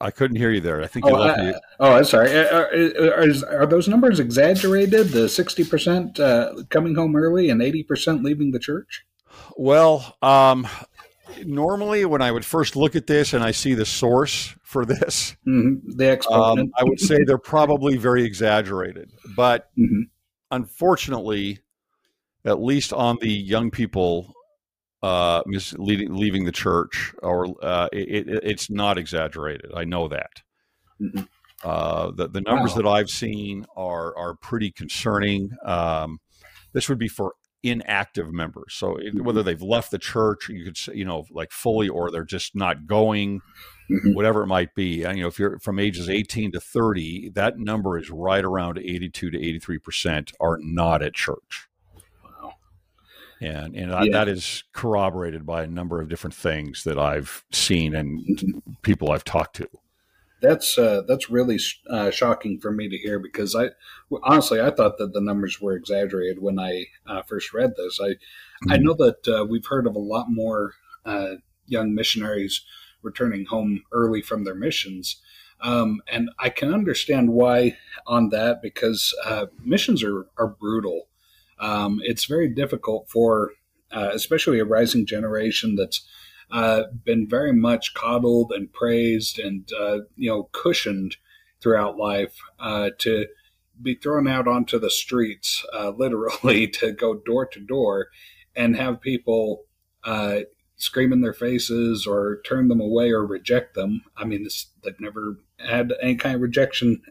I couldn't hear you there. I think you oh, left me. Oh, I'm sorry. Are, are, are, those numbers exaggerated? The 60% uh, coming home early and 80% leaving the church? Well, um, normally when I would first look at this and I see the source for this, mm-hmm. the exponent, um, I would say they're probably very exaggerated. But mm-hmm. unfortunately, at least on the young people uh, leaving, leaving the church, or uh, it, it, it's not exaggerated. I know that. Mm-hmm. Uh, the the numbers wow. that I've seen are are pretty concerning. Um, this would be for inactive members. So mm-hmm. whether they've left the church, you could say, you know, like fully, or they're just not going, mm-hmm. whatever it might be. And, you know, if you're from ages 18 to 30, that number is right around 82 to 83 percent are not at church and and yeah. that is corroborated by a number of different things that I've seen and mm-hmm. people I've talked to. That's uh, that's really uh, shocking for me to hear because I honestly I thought that the numbers were exaggerated when I uh, first read this. I mm-hmm. I know that uh, we've heard of a lot more uh, young missionaries returning home early from their missions. Um, and I can understand why on that because uh, missions are, are brutal um, it's very difficult for, uh, especially a rising generation that's uh, been very much coddled and praised and uh, you know cushioned throughout life uh, to be thrown out onto the streets, uh, literally to go door to door, and have people uh, scream in their faces or turn them away or reject them. I mean, this, they've never had any kind of rejection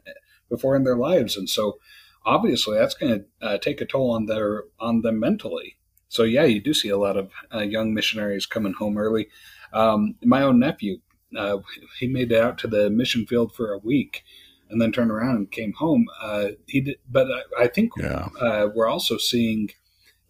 before in their lives, and so obviously that's going to uh, take a toll on their on them mentally. So yeah, you do see a lot of uh, young missionaries coming home early. Um, my own nephew, uh, he made it out to the mission field for a week, and then turned around and came home. Uh, he did, but I, I think yeah. Uh, we're also seeing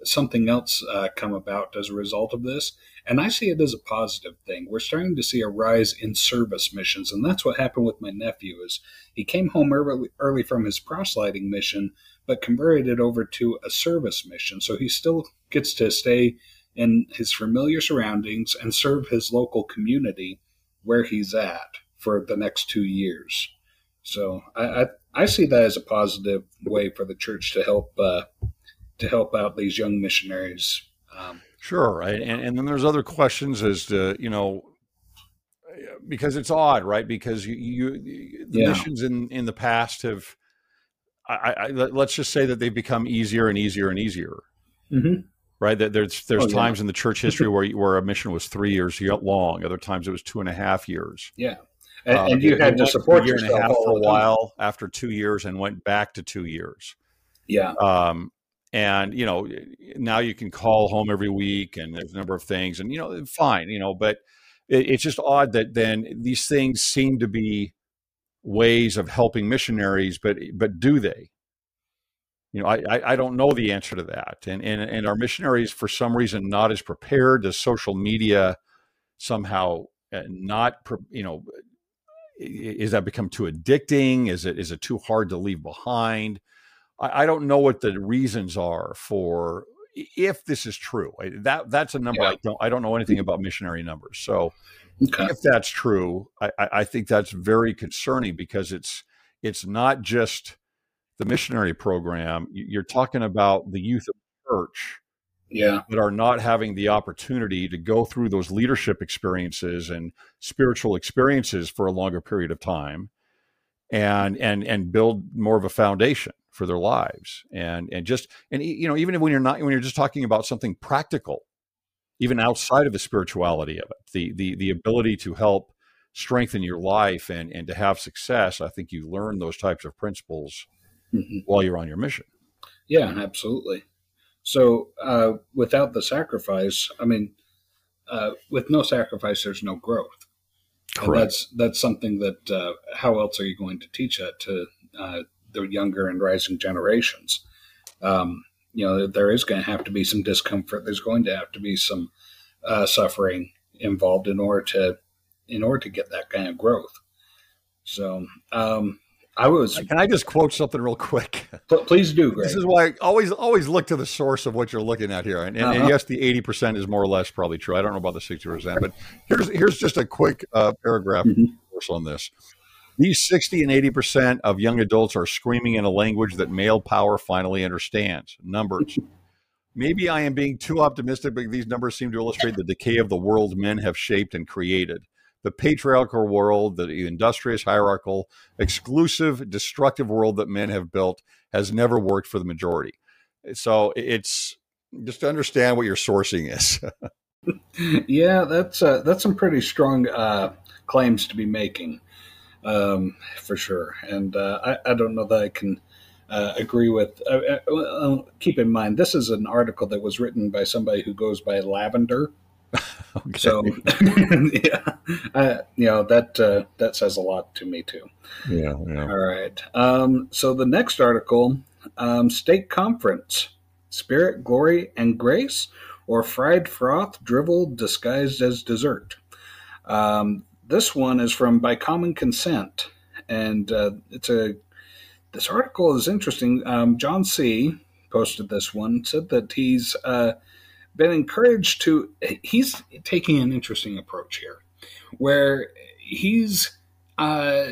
something else uh, come about as a result of this. And I see it as a positive thing. We're starting to see a rise in service missions, and that's what happened with my nephew. Is he came home early, early from his proselyting mission, but converted it over to a service mission. So he still gets to stay in his familiar surroundings and serve his local community where he's at for the next two years. So I, I, I see that as a positive way for the church to help uh, to help out these young missionaries. Um, sure, right. and and then there's other questions as to you know because it's odd, right? Because you, you the yeah. missions in in the past have, I, I, let's just say that they've become easier and easier and easier. Mm-hmm. Right, there's there's oh, times yeah. in the church history where where a mission was three years long. Other times it was two and a half years. Yeah, and, um, and you had to support a year and a half for a while after two years, and went back to two years. Yeah. Um, and you know now you can call home every week and there's a number of things and you know fine you know but it, it's just odd that then these things seem to be ways of helping missionaries but but do they? You know i i don't know the answer to that. And and and our missionaries for some reason not as prepared? Does social media somehow uh, not you know is that become too addicting? Is it is it too hard to leave behind? I, I don't know what the reasons are for if this is true. That that's a number yeah. i don't i don't know anything about missionary numbers. So okay. if that's true I, I think that's very concerning because it's it's not just the missionary program. You're talking about the youth of the church yeah. that are not having the opportunity to go through those leadership experiences and spiritual experiences for a longer period of time and and and build more of a foundation for their lives. And and just and you know even when you're not when you're just talking about something practical even outside of the spirituality of it the the the ability to help strengthen your life and and to have success i think you learn those types of principles mm-hmm. while you're on your mission yeah absolutely so uh, without the sacrifice, I mean, uh, with no sacrifice, there's no growth. And that's that's something that uh, how else are you going to teach that to uh, the younger and rising generations? Um, you know, there is going to have to be some discomfort. There's going to have to be some uh, suffering involved in order to in order to get that kind of growth. So, um, I was. Can I just quote something real quick? Please do. Greg. This is why I always always look to the source of what you're looking at here, and, and, uh-huh. and yes, the eighty percent is more or less probably true. I don't know about the sixty percent, but here's here's just a quick uh, paragraph mm-hmm. on this. These sixty and eighty percent of young adults are screaming in a language that male power finally understands. Numbers. Maybe I am being too optimistic, but these numbers seem to illustrate the decay of the world men have shaped and created the patriarchal world, the industrious, hierarchical, exclusive, destructive world that men have built has never worked for the majority. So it's just to understand what your sourcing is. yeah, that's uh, that's some pretty strong uh, claims to be making, um, for sure. And uh, I, I, don't know that I can uh, agree with. Uh, uh, keep in mind, this is an article that was written by somebody who goes by Lavender. okay. So, yeah, I, you know that uh, that says a lot to me too. Yeah. yeah. All right. Um, so the next article, um, stake conference, spirit, glory, and grace, or fried froth drivel disguised as dessert. Um, this one is from by common consent, and uh, it's a. This article is interesting. Um, John C. posted this one. Said that he's. Uh, been encouraged to he's taking an interesting approach here where he's uh,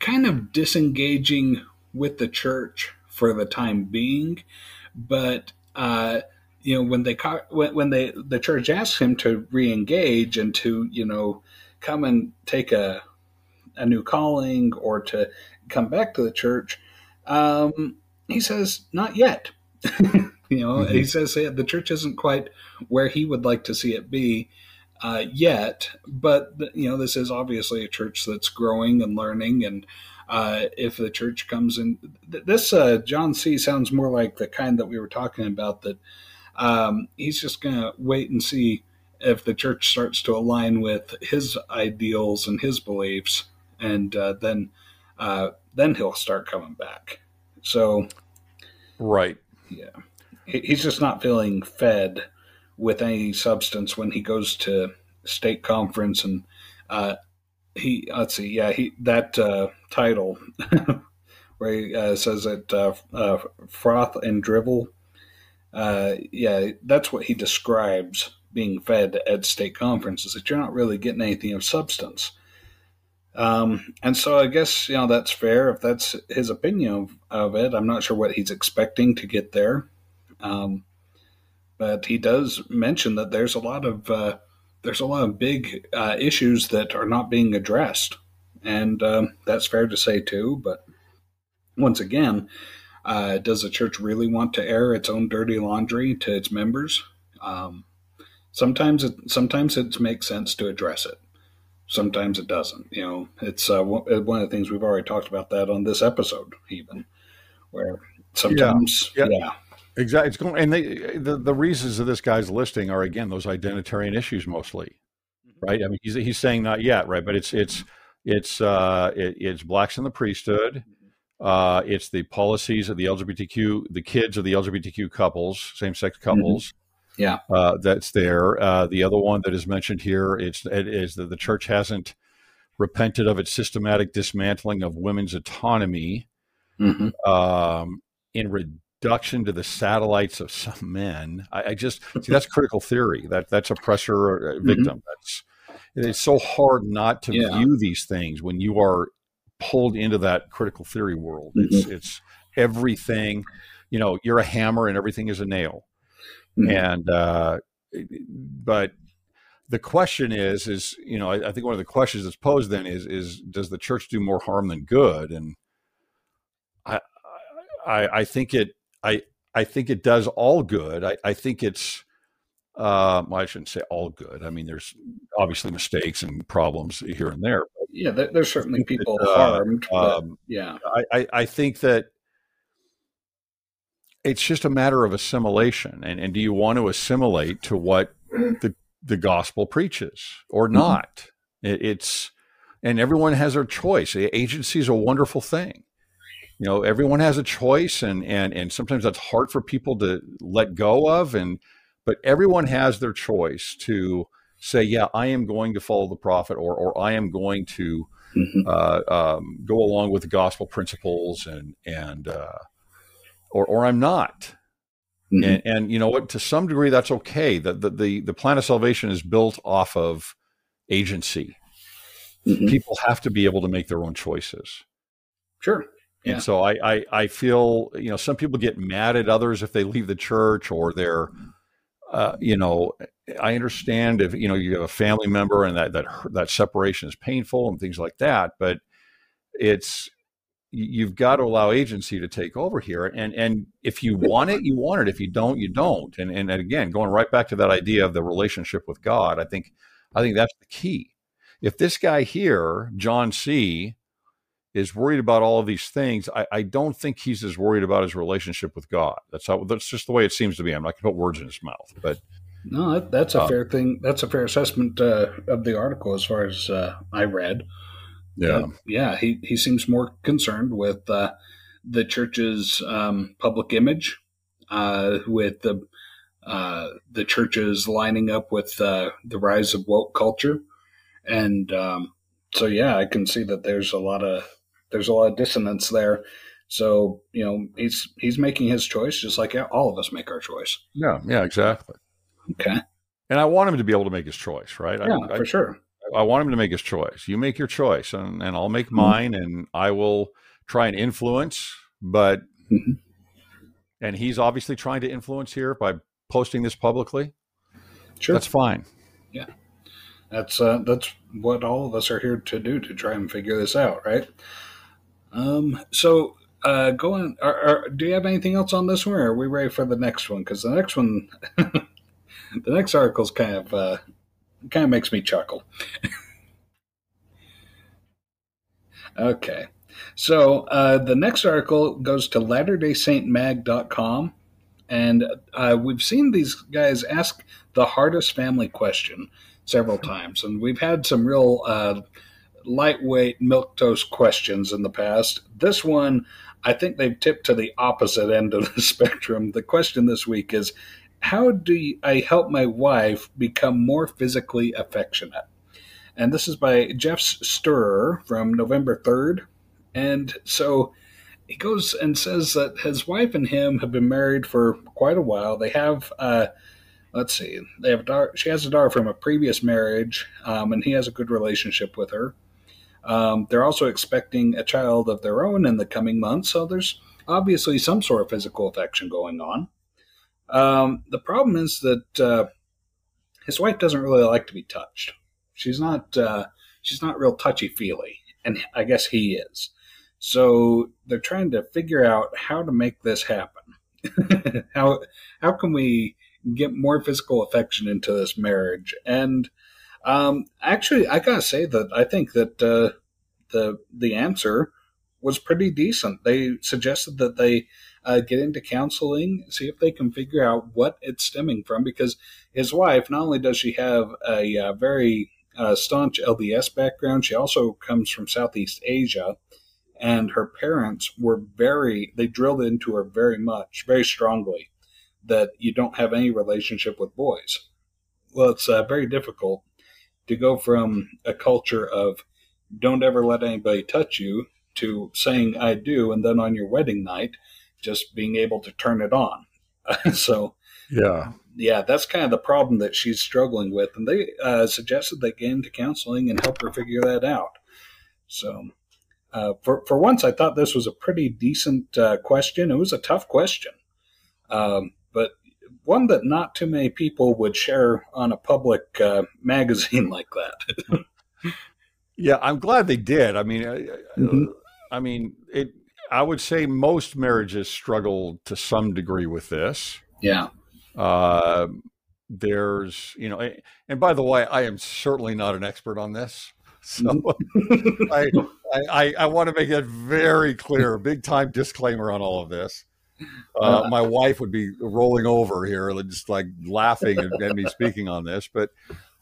kind of disengaging with the church for the time being but uh, you know when they when, when they the church asks him to re-engage and to you know come and take a a new calling or to come back to the church um, he says not yet You know, mm-hmm. he says the church isn't quite where he would like to see it be uh, yet, but you know, this is obviously a church that's growing and learning. And uh, if the church comes in, this uh, John C. sounds more like the kind that we were talking about. That um, he's just going to wait and see if the church starts to align with his ideals and his beliefs, and uh, then uh, then he'll start coming back. So, right, yeah. He's just not feeling fed with any substance when he goes to stake conference and uh, he let's see yeah he that uh, title where he uh, says that uh, uh, froth and drivel uh, yeah that's what he describes being fed at stake conferences that you're not really getting anything of substance um, and so I guess you know that's fair if that's his opinion of, of it. I'm not sure what he's expecting to get there. Um, but he does mention that there's a lot of uh, there's a lot of big uh, issues that are not being addressed, and um, that's fair to say too. But once again, uh, does the church really want to air its own dirty laundry to its members? Um, sometimes it sometimes it makes sense to address it. Sometimes it doesn't. You know, it's uh, one of the things we've already talked about that on this episode, even where sometimes, yeah. yeah. yeah Exactly. It's going, and they, the the reasons of this guy's listing are again those identitarian issues mostly, mm-hmm. right? I mean, he's he's saying not yet, right? But it's it's it's uh, it, it's blacks in the priesthood. Mm-hmm. Uh, it's the policies of the LGBTQ, the kids of the LGBTQ couples, same sex mm-hmm. couples. Yeah, uh, that's there. Uh, the other one that is mentioned here is, is that the church hasn't repented of its systematic dismantling of women's autonomy mm-hmm. um, in reduction to the satellites of some men. I, I just see that's critical theory. That that's oppressor uh, victim. Mm-hmm. That's it's so hard not to yeah. view these things when you are pulled into that critical theory world. Mm-hmm. It's it's everything. You know, you're a hammer and everything is a nail. Mm-hmm. And uh, but the question is, is you know, I, I, think one of the questions that's posed then is, is does the church do more harm than good? And I, I, I think it, I, I think it does all good. I, I think it's, uh, well, I shouldn't say all good. I mean, there's obviously mistakes and problems here and there. Yeah, there's certainly people uh, harmed. Um, yeah, I, I, I think that it's just a matter of assimilation. And, and do you want to assimilate to what the the gospel preaches or mm-hmm. not? It, it's and everyone has their choice. Agency is a wonderful thing. You know, everyone has a choice, and and and sometimes that's hard for people to let go of. And but everyone has their choice to say, yeah, I am going to follow the prophet, or or I am going to mm-hmm. uh, um, go along with the gospel principles, and and uh, or or I'm not. Mm-hmm. And, and, you know what? To some degree, that's okay. The, the, the, the plan of salvation is built off of agency. Mm-hmm. People have to be able to make their own choices. Sure. Yeah. And so I, I, I feel, you know, some people get mad at others if they leave the church or they're, uh, you know, I understand if, you know, you have a family member and that, that, that separation is painful and things like that, but it's, you've got to allow agency to take over here and and if you want it you want it. If you don't you don't. And and again going right back to that idea of the relationship with god i think i think that's the key. If this guy here john c is worried about all of these things i, I don't think he's as worried about his relationship with god. That's how that's just the way it seems to be. I'm not going to put words in his mouth but no that's a uh, fair thing that's a fair assessment uh, of the article as far as uh, i read yeah, yeah. He he seems more concerned with uh, the church's um, public image, uh, with the uh, the churches lining up with uh, the rise of woke culture, and um, so yeah, I can see that there's a lot of there's a lot of dissonance there. So you know, he's he's making his choice, just like all of us make our choice. Yeah, yeah, exactly. Okay. And I want him to be able to make his choice, right? Yeah, I, for I, sure. I want him to make his choice. You make your choice, and, and I'll make mm-hmm. mine, and I will try and influence. But mm-hmm. and he's obviously trying to influence here by posting this publicly. Sure, that's fine. Yeah, that's uh, that's what all of us are here to do to try and figure this out, right? Um, so uh, go on. Are, are, do you have anything else on this one, or are we ready for the next one? Because the next one, the next article is kind of uh, kind of makes me chuckle. okay. So uh, the next article goes to latterdaysaintmag.com. And uh, we've seen these guys ask the hardest family question several times. And we've had some real uh, lightweight toast questions in the past. This one, I think they've tipped to the opposite end of the spectrum. The question this week is how do I help my wife become more physically affectionate? And this is by Geoff Steurer from November 3rd. And so he goes and says that his wife and him have been married for quite a while. They have, uh, let's see, they have a daughter, she has a daughter from a previous marriage, um, and he has a good relationship with her. Um, they're also expecting a child of their own in the coming months, so there's obviously some sort of physical affection going on. Um, the problem is that uh, his wife doesn't really like to be touched. She's not. Uh, she's not real touchy feely, and I guess he is. So they're trying to figure out how to make this happen. how how can we get more physical affection into this marriage? And um, actually, I gotta say that I think that uh, the the answer was pretty decent. They suggested that they uh, get into counseling, see if they can figure out what it's stemming from. Because his wife, not only does she have a, a uh, very uh, staunch LDS background, she also comes from Southeast Asia. And her parents were very, they drilled into her very much, very strongly that you don't have any relationship with boys. Well, it's uh, very difficult to go from a culture of don't ever let anybody touch you to saying I do, and then on your wedding night, just being able to turn it on. so, yeah, yeah, that's kind of the problem that she's struggling with, and they uh, suggested they get into counseling and help her figure that out. So, uh, for for once, I thought this was a pretty decent uh, question. It was a tough question, um, but one that not too many people would share on a public uh, magazine like that. yeah, I'm glad they did. I mean, mm-hmm. I mean, it. I would say most marriages struggle to some degree with this. Yeah. Uh, there's, you know, and by the way, I am certainly not an expert on this. So. I, I, I want to make that very clear, big time disclaimer on all of this. Uh, uh, my wife would be rolling over here, just like laughing at, me speaking on this. But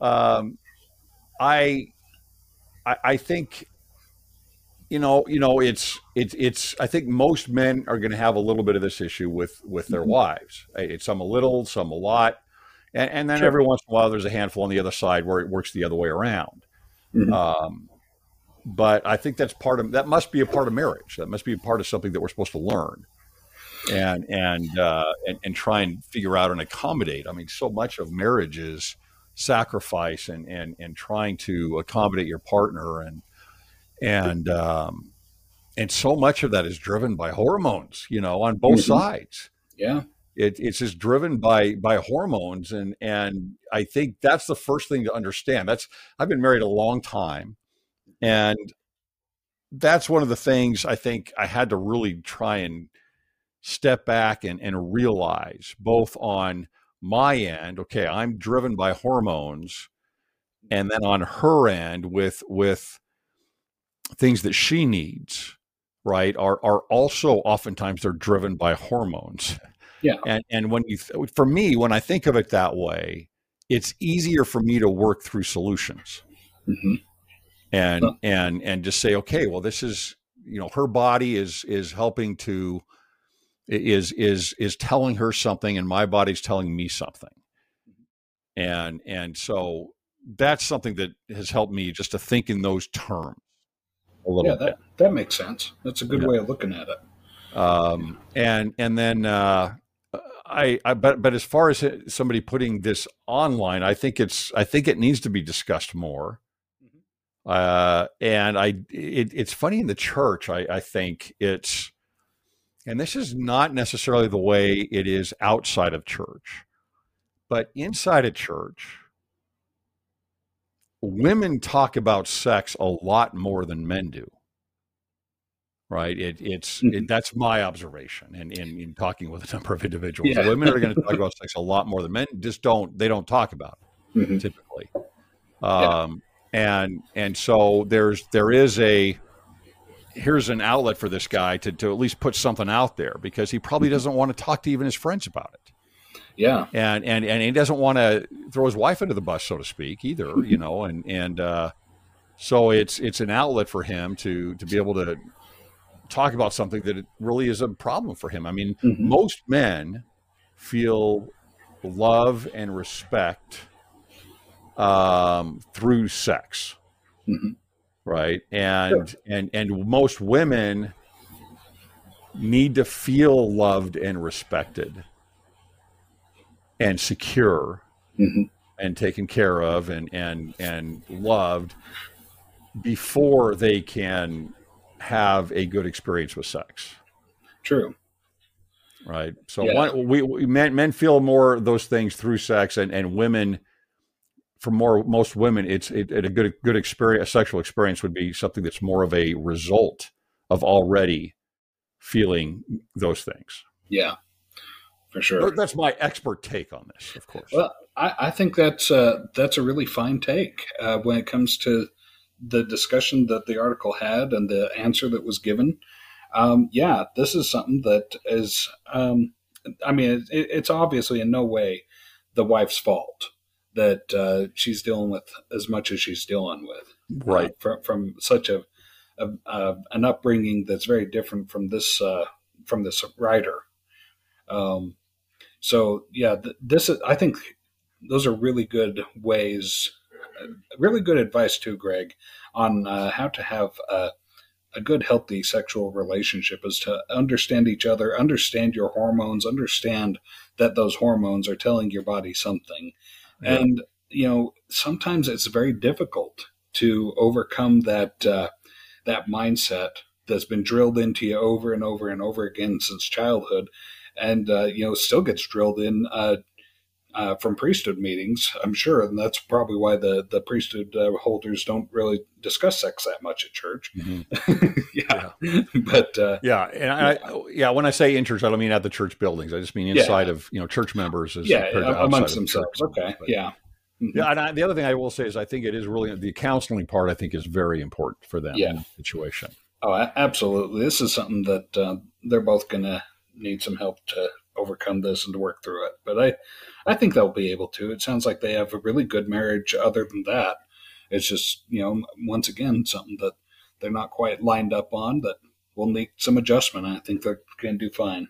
um, I, I, I think you know, you know, it's it's it's. I think most men are going to have a little bit of this issue with with their mm-hmm. wives. It's some a little, some a lot, and, and then sure. every once in a while there's a handful on the other side where it works the other way around. Mm-hmm. Um, but I think that's part of that must be a part of marriage. That must be a part of something that we're supposed to learn, and and uh, and, and try and figure out and accommodate. I mean, so much of marriage is sacrifice and and and trying to accommodate your partner and and um, and so much of that is driven by hormones, you know, on both mm-hmm. sides. Yeah, it, it's just driven by by hormones, and and I think that's the first thing to understand. That's I've been married a long time, and that's one of the things I think I had to really try and step back and, and realize both on my end, okay, I'm driven by hormones, and then on her end with with things that she needs, right, are are also oftentimes they're driven by hormones. Yeah. And and when you for me when I think of it that way, it's easier for me to work through solutions. Mm-hmm. And huh. and and just say, okay, well, this is you know her body is is helping to is is is telling her something, and my body's telling me something. And and so that's something that has helped me just to think in those terms a little yeah, that, bit. that makes sense. That's a good yeah. way of looking at it. Um, and and then uh, I, I but but as far as somebody putting this online, I think it's I think it needs to be discussed more. Mm-hmm. Uh, and I it, it's funny in the church. I, I think it's and this is not necessarily the way it is outside of church, but inside a church women talk about sex a lot more than men do. Right. It, it's mm-hmm. it, that's my observation, and in, in, talking with a number of individuals, yeah. women are going to talk about sex a lot more than men. Just don't they don't talk about it mm-hmm. typically. Um, yeah. and and so there's there is a here's an outlet for this guy to to at least put something out there because he probably mm-hmm. doesn't want to talk to even his friends about it. Yeah, and and and he doesn't want to throw his wife under the bus, so to speak, either. You know, and and uh, so it's it's an outlet for him to to be able to talk about something that really is a problem for him. I mean, mm-hmm. most men feel love and respect um, through sex, mm-hmm. right? And sure. and and most women need to feel loved and respected and secure mm-hmm. and taken care of and and and loved before they can have a good experience with sex. True. Right. So yeah. one, we, we, men men feel more those things through sex, and and women, for more most women, it's it, it, a good good experience. A sexual experience would be something that's more of a result of already feeling those things. Yeah for sure. That's my expert take on this, of course. Well, I, I think that's uh, that's a really fine take uh, when it comes to the discussion that the article had and the answer that was given. Um, yeah, this is something that is. Um, I mean, it, it's obviously in no way the wife's fault that uh, she's dealing with as much as she's dealing with, right? Uh, from, from such a, a, a, an upbringing that's very different from this uh, from this writer. Um, So yeah, th- this is I think those are really good ways, uh, really good advice too, Greg, on uh, how to have a, a good, healthy sexual relationship is to understand each other, understand your hormones, understand that those hormones are telling your body something. Yeah. And, you know, sometimes it's very difficult to overcome that, uh, that mindset that's been drilled into you over and over and over again since childhood and uh, you know still gets drilled in uh, uh, from priesthood meetings, I'm sure, and that's probably why the the priesthood uh, holders don't really discuss sex that much at church. Mm-hmm. yeah. yeah. but uh, yeah, and I, yeah, when I say in church, I don't mean at the church buildings. I just mean inside yeah. of you know church members. As yeah, amongst themselves. Church. Okay, but, yeah. Mm-hmm. Yeah, and I, the other thing I will say is I think it is really the counseling part. I think is very important for them. Yeah. in the situation. Oh, absolutely. This is something that uh, they're both going to need some help to overcome this and to work through it. But I, I think they'll be able to. It sounds like they have a really good marriage. Other than that, it's just you know once again something that they're not quite lined up on that will need some adjustment. I think they're going to do fine.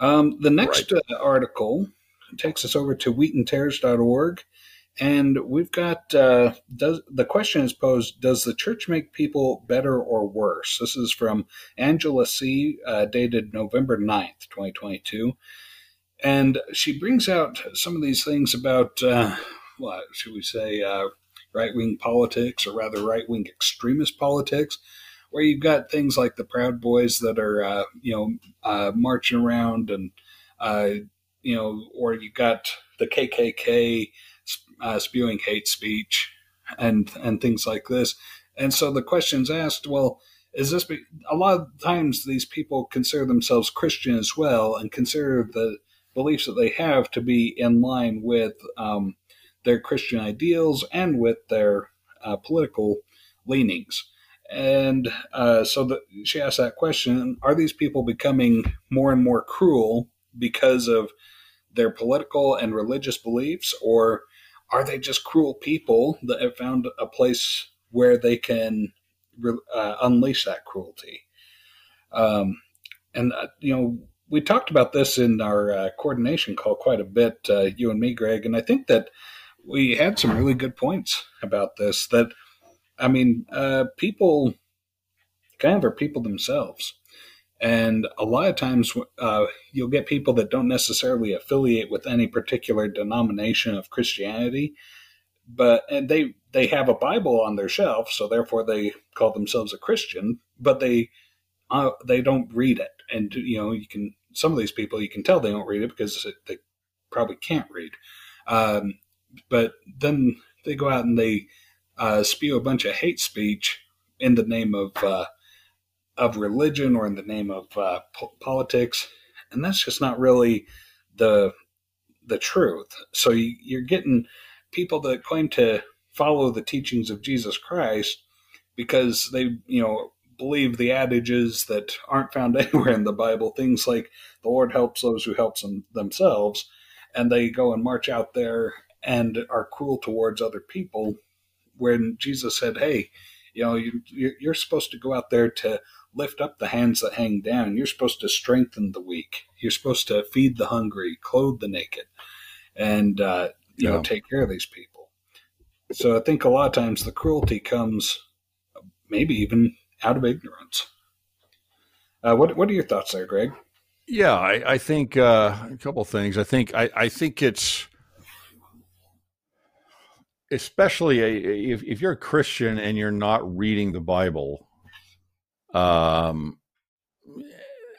Um, the next right. uh, article takes us over to wheatandtares.org. And we've got uh, does the question is posed: Does the church make people better or worse? This is from Angela C, uh, dated November 9th, twenty twenty two, and she brings out some of these things about uh, what should we say uh, right wing politics, or rather right wing extremist politics, where you've got things like the Proud Boys that are uh, you know uh, marching around and you know, or you've got the KKK uh, spewing hate speech and and things like this. And so the question's asked, well, is this be, a lot of times these people consider themselves Christian as well and consider the beliefs that they have to be in line with um, their Christian ideals and with their uh, political leanings. And uh, so the, she asked that question: Are these people becoming more and more cruel because of their political and religious beliefs, or are they just cruel people that have found a place where they can uh, unleash that cruelty? Um, and uh, you know, we talked about this in our uh, coordination call quite a bit, uh, you and me, Greg, and I think that we had some really good points about this. That I mean, uh, people kind of are people themselves. And a lot of times, uh, you'll get people that don't necessarily affiliate with any particular denomination of Christianity, but and they they have a Bible on their shelf, so therefore they call themselves a Christian, but they uh, they don't read it. And you know, you can some of these people you can tell they don't read it because they probably can't read. Um, but then they go out and they uh, spew a bunch of hate speech in the name of uh, of religion or in the name of uh, po- politics, and that's just not really the the truth. So you, you're getting people that claim to follow the teachings of Jesus Christ because they, you know, believe the adages that aren't found anywhere in the Bible. Things like the Lord helps those who helps them themselves, and they go and march out there and are cruel towards other people. When Jesus said, "Hey, you know, you, you're supposed to go out there to lift up the hands that hang down. You're supposed to strengthen the weak. You're supposed to feed the hungry, clothe the naked, and uh, you yeah. know take care of these people. So I think a lot of times the cruelty comes, maybe even out of ignorance. Uh, what What are your thoughts there, Greg? Yeah, I, I think uh, a couple things. I think I, I think it's especially a, if, if you're a Christian and you're not reading the Bible, um,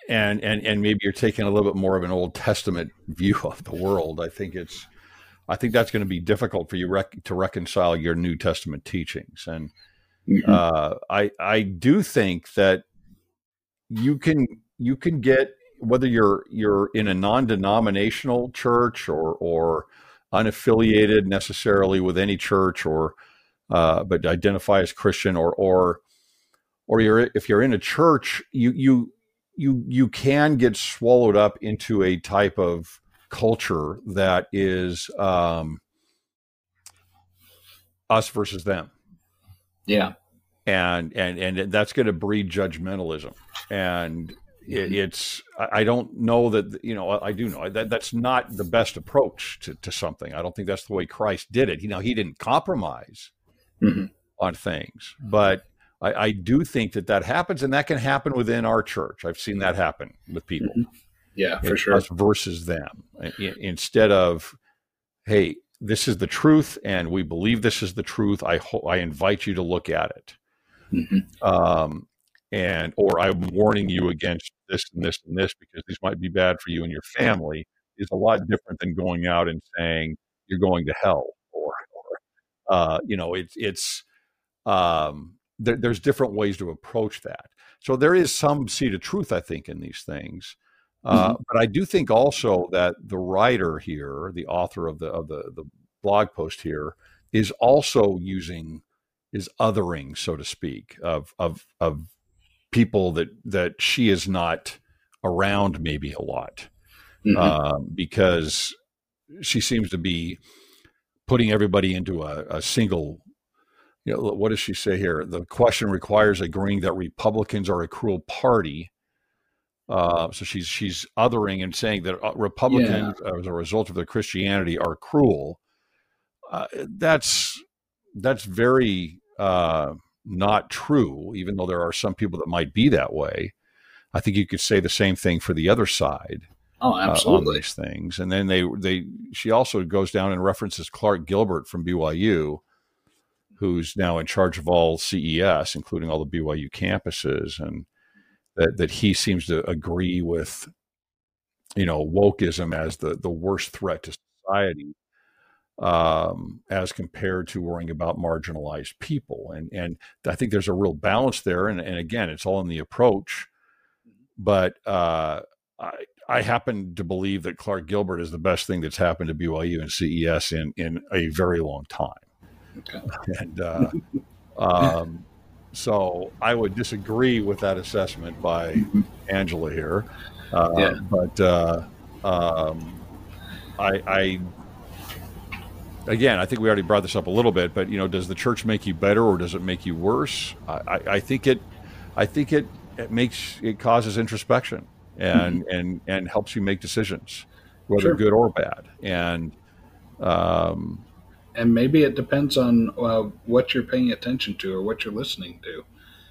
and and and maybe you're taking a little bit more of an Old Testament view of the world. I think it's, I think that's going to be difficult for you rec- to reconcile your New Testament teachings, and mm-hmm. uh, I I do think that you can you can get whether you're you're in a non-denominational church or or unaffiliated necessarily with any church or uh, but identify as Christian or or or you're if you're in a church, you you you you can get swallowed up into a type of culture that is um, us versus them. Yeah, and and and that's going to breed judgmentalism, and it, it's I don't know that you know I do know that that's not the best approach to, to something. I don't think that's the way Christ did it. You know, he didn't compromise mm-hmm. on things, but I, I, do think that that happens, and that can happen within our church. I've seen that happen with people. Mm-hmm. Yeah, for sure. Us versus them, instead of, hey, this is the truth, and we believe this is the truth. I ho- I invite you to look at it. Mm-hmm. Um, and or I'm warning you against this and this and this because these might be bad for you and your family is a lot different than going out and saying you're going to hell or, or uh, you know it's it's um, there, there's different ways to approach that. So there is some seed of truth, I think, in these things. Uh, mm-hmm. But I do think also that the writer here, the author of the of the the blog post here, is also using is othering, so to speak, of of of people that that she is not around maybe a lot mm-hmm. um, because she seems to be putting everybody into a, a single you know, what does she say here? The question requires agreeing that Republicans are a cruel party. Uh, so she's she's othering and saying that uh, Republicans, yeah. as a result of their Christianity, are cruel. Uh, that's that's very uh, not true, even though there are some people that might be that way. I think you could say the same thing for the other side. Oh, absolutely. Uh, on these things, and then they they she also goes down and references Clark Gilbert from BYU, who's now in charge of all CES, including all the BYU campuses, and that that he seems to agree with, you know, wokeism as the the worst threat to society um, as compared to worrying about marginalized people. And and I think there's a real balance there. And, and again, it's all in the approach. But uh, I I happen to believe that Clark Gilbert is the best thing that's happened to BYU and CES in in a very long time. Okay. And uh, um, so I would disagree with that assessment by mm-hmm. Angela here. Uh, yeah. But uh, um, I, I again, I think we already brought this up a little bit, but you know, does the church make you better or does it make you worse? I, I think it, I think it, it makes it causes introspection and mm-hmm. and and helps you make decisions, whether sure. good or bad. And um, and maybe it depends on uh, what you're paying attention to or what you're listening to.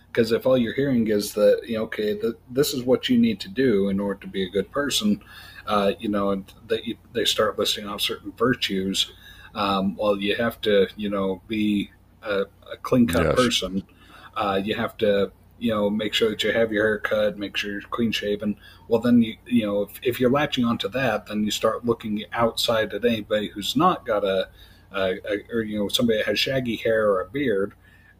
Because if all you're hearing is that you know, okay, the, this is what you need to do in order to be a good person, uh, you know, that you, they start listing off certain virtues um, well, you have to, you know, be a, a clean cut yes. person. Uh, you have to, you know, make sure that you have your hair cut, make sure you're clean shaven. Well, then you, you know, if, if you're latching onto that, then you start looking outside at anybody who's not got a, a, a or you know, somebody that has shaggy hair or a beard,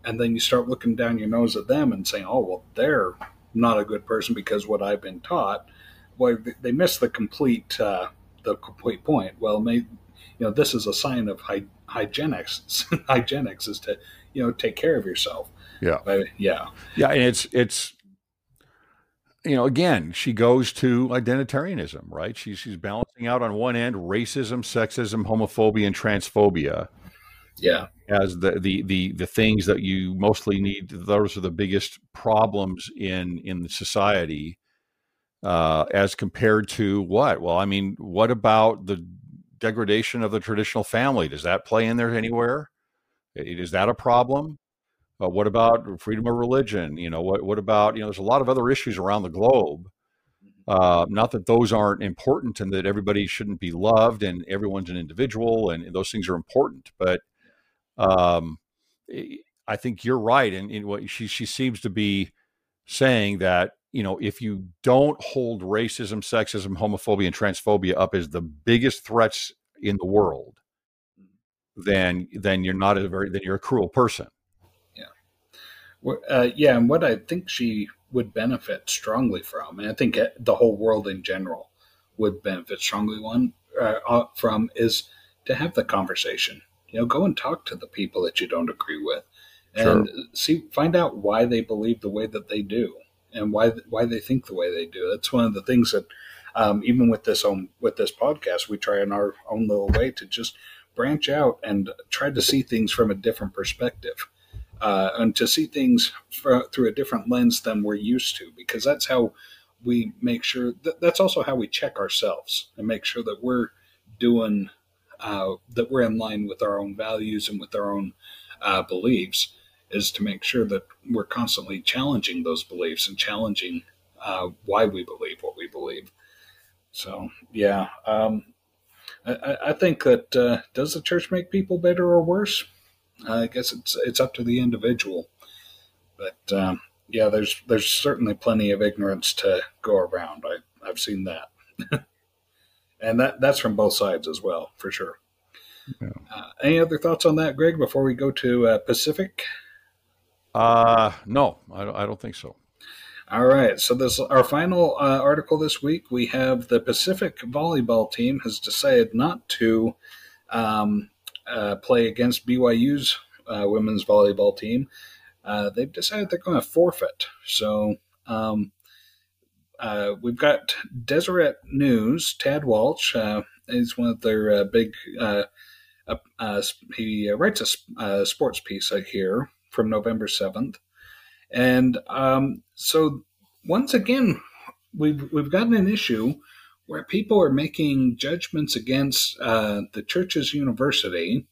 and then you start looking down your nose at them and saying, oh, well, they're not a good person because what I've been taught. Well, they miss the complete uh, the complete point. Well, may, you know, this is a sign of hy- hygienics. hygienics is to, you know, take care of yourself. Yeah. But, yeah. Yeah. And it's, it's, you know, again, she goes to identitarianism, right? She's, she's balancing out on one end racism, sexism, homophobia, and transphobia. Yeah. As the, the, the, the things that you mostly need, those are the biggest problems in, in society. Uh, as compared to what? Well, I mean, what about the degradation of the traditional family. Does that play in there anywhere? Is that a problem? Uh, what about freedom of religion? You know, what what about you know? There's a lot of other issues around the globe. Uh, not that those aren't important and that everybody shouldn't be loved and everyone's an individual and those things are important, but um, I think you're right. And, and what she she seems to be saying that you know, if you don't hold racism, sexism, homophobia, and transphobia up as the biggest threats in the world, then then you're not a very then you're a cruel person. Yeah, uh, yeah, and what I think she would benefit strongly from, and I think the whole world in general would benefit strongly one uh, uh, from is to have the conversation. You know, go and talk to the people that you don't agree with, and sure. see find out why they believe the way that they do and why why they think the way they do. That's one of the things that um, even with this own with this podcast, we try in our own little way to just branch out and try to see things from a different perspective. Uh, and to see things for, through a different lens than we're used to, because that's how we make sure that that's also how we check ourselves and make sure that we're doing uh, that we're in line with our own values and with our own uh, beliefs is to make sure that we're constantly challenging those beliefs and challenging uh, why we believe what we believe. So yeah, um, I, I, think that uh, does the church make people better or worse? I guess it's it's up to the individual, but um, yeah, there's there's certainly plenty of ignorance to go around. I I've seen that, and that that's from both sides as well, for sure. Yeah. Uh, any other thoughts on that, Greg? Before we go to uh, Pacific. Uh no, I don't, I don't think so. All right, so this our final uh, article this week. We have the Pacific volleyball team has decided not to um, uh, play against BYU's uh, women's volleyball team. Uh, they've decided they're going to forfeit. So um, uh, we've got Deseret News. Tad Walch is one of their big. he writes a, sports piece here from November seventh. And um, so once again, we've we've gotten an issue where people are making judgments against uh, the church's university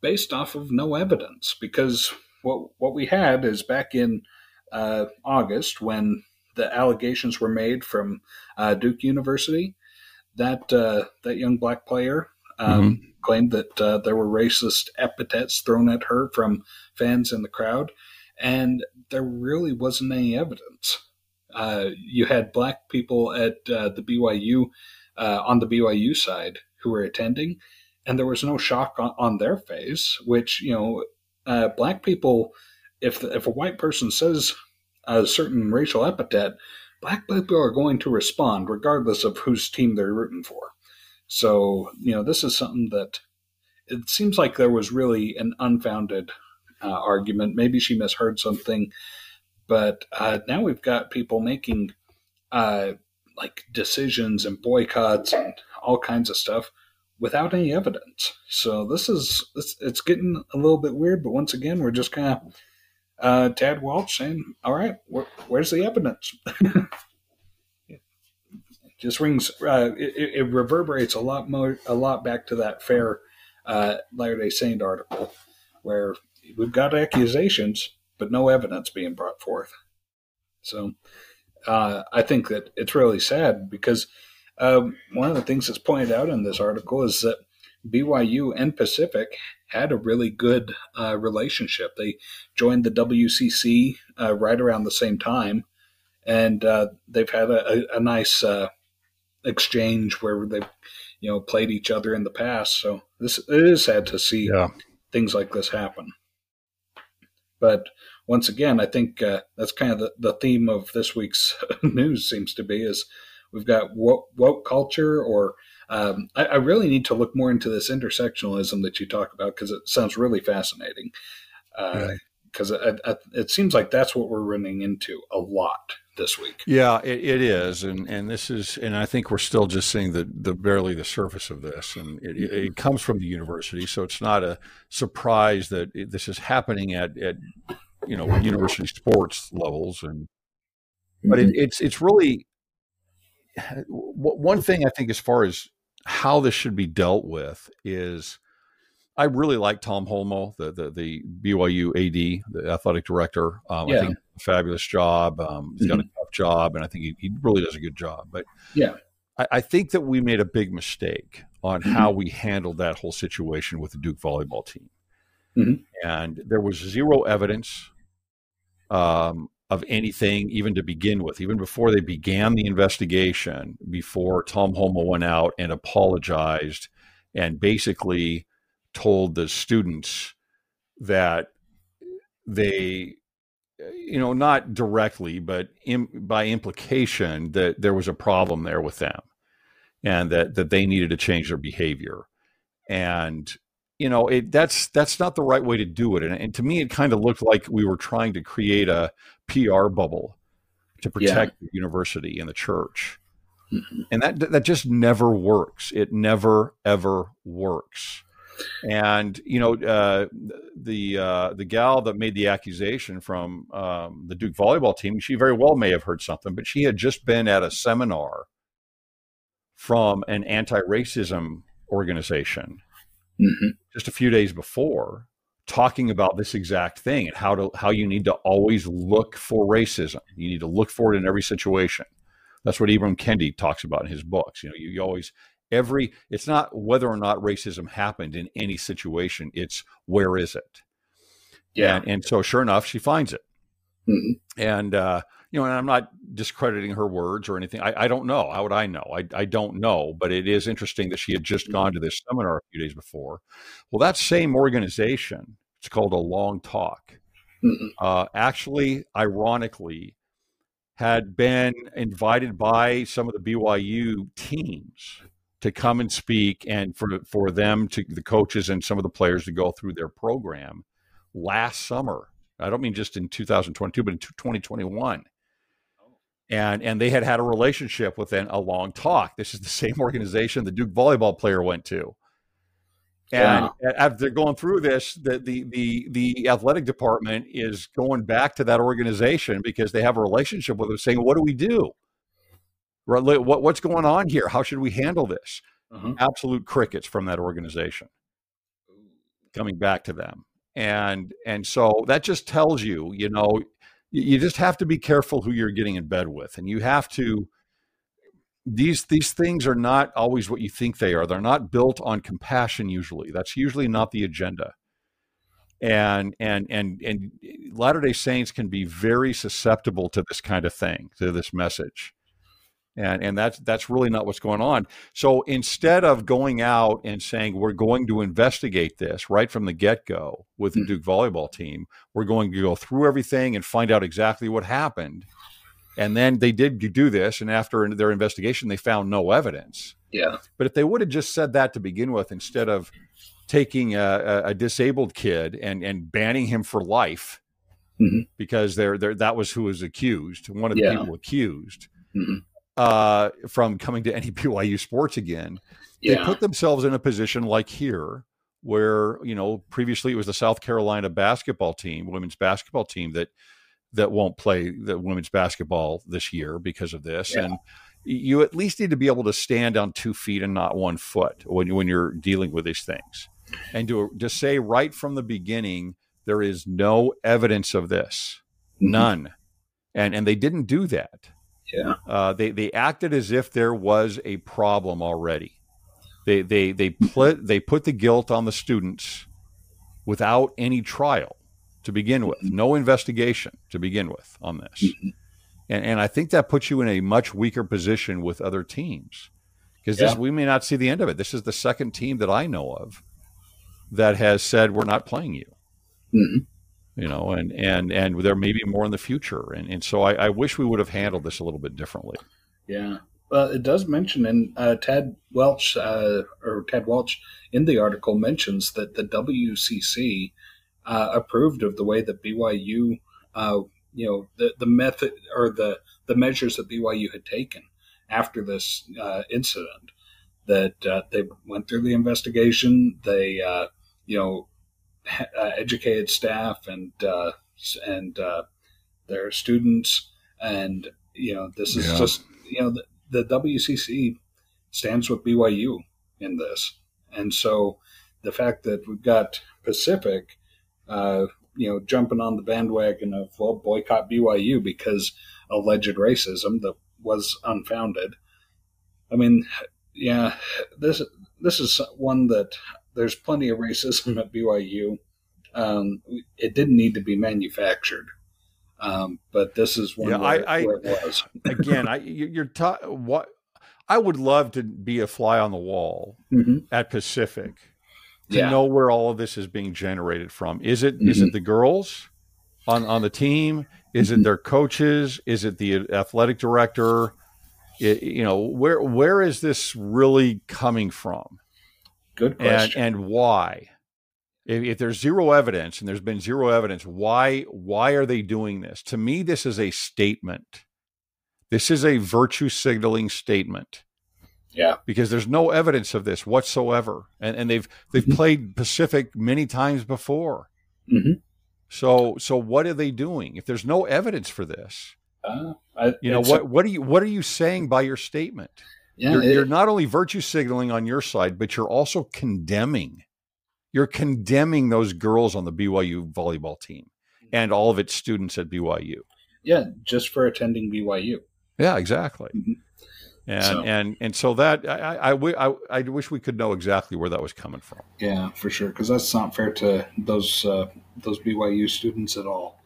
based off of no evidence. Because what what we had is back in uh, August when the allegations were made from uh, Duke University that uh, that young black player um, mm-hmm. claimed that uh, there were racist epithets thrown at her from fans in the crowd and there really wasn't any evidence. Uh, you had black people at uh, the BYU uh, on the BYU side who were attending, and there was no shock on, on their face. Which you know, uh, black people, if if a white person says a certain racial epithet, black people are going to respond regardless of whose team they're rooting for. So you know, this is something that it seems like there was really an unfounded uh, argument. Maybe she misheard something, but uh, now we've got people making uh, like decisions and boycotts and all kinds of stuff without any evidence. So this is it's, it's getting a little bit weird. But once again, we're just kind of uh, Tad Walch saying, "All right, wh- where's the evidence?" just rings. Uh, it, it, reverberates a lot more, a lot back to that fair uh, Latter Day Saint article, where we've got accusations, but no evidence being brought forth. So uh, I think that it's really sad because um, one of the things that's pointed out in this article is that BYU and Pacific had a really good uh, relationship. They joined the WCC uh, right around the same time, and uh, they've had a, a, a nice uh, exchange where they've you know played each other in the past. So this it is sad to see yeah. things like this happen. But once again, I think uh, that's kind of the, the theme of this week's news seems to be is we've got woke, woke culture or um, I, I, really need to look more into this intersectionalism that you talk about because it sounds really fascinating. Because uh, it, it, seems like that's what we're running into a lot this week. Yeah, it, it is, and and this is, and I think we're still just seeing the the barely the surface of this, and it, it mm-hmm. comes from the university, so it's not a surprise that this is happening at at you know university sports levels, and but mm-hmm. it's it's really one thing I think as far as how this should be dealt with is I really like Tom Holmoe, the the, the BYU AD, the athletic director. Um, yeah. I think a fabulous job. Um, he's mm-hmm. got a tough job, and I think he, he really does a good job. But yeah, I, I think that we made a big mistake on mm-hmm. how we handled that whole situation with the Duke volleyball team, mm-hmm. and there was zero evidence um, of anything even to begin with, even before they began the investigation. Before Tom Holmoe went out and apologized and basically told the students that they you know not directly but by implication that there was a problem there with them and that that they needed to change their behavior and you know it that's that's not the right way to do it. And, and to me it kind of looked like we were trying to create a pr bubble to protect yeah. the university and the church. Mm-hmm. and that that just never works. It never ever works. And you know, uh, the uh, the gal that made the accusation from um, the Duke volleyball team, she very well may have heard something, but she had just been at a seminar from an anti-racism organization. Hmm just a few days before, talking about this exact thing and how to how you need to always look for racism. You need to look for it in every situation. That's what Ibram Kendi talks about in his books. You know, you, you always every it's not whether or not racism happened in any situation it's where is it Yeah. and, and so sure enough she finds it Mhm. and uh you know and i'm not discrediting her words or anything. I, I don't know. How would i know? I, I don't know but it is interesting that she had just gone to this seminar a few days before. Well that same organization it's called a long talk uh, actually, ironically, had been invited by some of the BYU teams to come and speak and for for them to the coaches and some of the players to go through their program last summer. I don't mean just in 2022, but in 2021. And and they had had a relationship within a long talk. This is the same organization the Duke volleyball player went to. And as they're going through this, the, the the the athletic department is going back to that organization because they have a relationship with them, saying, "What do we do? What what's going on here? How should we handle this?" Uh-huh. Absolute crickets from that organization coming back to them, and and so that just tells you, you know, you just have to be careful who you're getting in bed with, and you have to these these things are not always what you think they are. They're not built on compassion usually. That's usually not the agenda. And and and and eh, Latter-day Saints can be very susceptible to this kind of thing, to this message. And and that's that's really not what's going on. So instead of going out and saying we're going to investigate this right from the get-go with the Mm. Duke volleyball team, we're going to go through everything and find out exactly what happened. And then they did do this, and after their investigation, they found no evidence. Yeah. But if they would have just said that to begin with, instead of taking a, a, disabled kid and and banning him for life, Mhm. because they're, they're, that was who was accused, one of the Yeah. people accused, Mhm. Uh, from coming to any BYU sports again, they Yeah. put themselves in a position like here, where you know previously it was the South Carolina basketball team, women's basketball team that that won't play the women's basketball this year because of this, Yeah. and you at least need to be able to stand on two feet and not one foot when when you're dealing with these things, and to to say right from the beginning there is no evidence of this, Mhm. none, and and they didn't do that. Yeah. Uh, they they acted as if there was a problem already. They they they put they put the guilt on the students without any trial to begin with, no investigation to begin with on this, Mhm. and and I think that puts you in a much weaker position with other teams because Yeah. we may not see the end of it. This is the second team that I know of that has said we're not playing you Mhm. You know, and and and there may be more in the future, and and so I, I wish we would have handled this a little bit differently. Yeah. Well, it does mention, and uh, Welch uh, or Tad Welch in the article mentions that the WCC uh, approved of the way that BYU, uh, you know, the the method or the the measures that BYU had taken after this uh, incident. That uh, they went through the investigation. They, you know, educated staff and uh, and uh, their students, and you know, this is Yeah. just you know the, the WCC stands with BYU in this, and so the fact that we've got Pacific, uh, you know, jumping on the bandwagon of well boycott BYU because alleged racism that was unfounded. I mean, yeah, this this is one that there's plenty of racism at BYU. Um, it didn't need to be manufactured, um, but this is one Yeah, where, I- I- where it was. Again, I you- you're ta- what I would love to be a fly on the wall hmm at Pacific to Yeah. know where all of this is being generated from. Is it is it the girls on on the team? Is it their coaches? Is it the athletic director? It- you know where where is this really coming from? Good question. and why if, if there's zero evidence and there's been zero evidence why why are they doing this to me this is a statement this is a virtue signaling statement Yeah. Because there's no evidence of this whatsoever. And and they've they've Mhm. played Pacific many times before. Mhm. So so what are they doing? If there's no evidence for this, Uh, I, you know what what are you what are you saying by your statement? Yeah, you're, it- you're not only virtue signaling on your side, but you're also condemning. You're condemning those girls on the BYU volleyball team and all of its students at BYU. yeah, just for attending BYU. Yeah, exactly. Mhm. And So- and and so that I I, I, I I wish we could know exactly where that was coming from. Yeah, for sure, because that's not fair to those uh, those BYU students at all.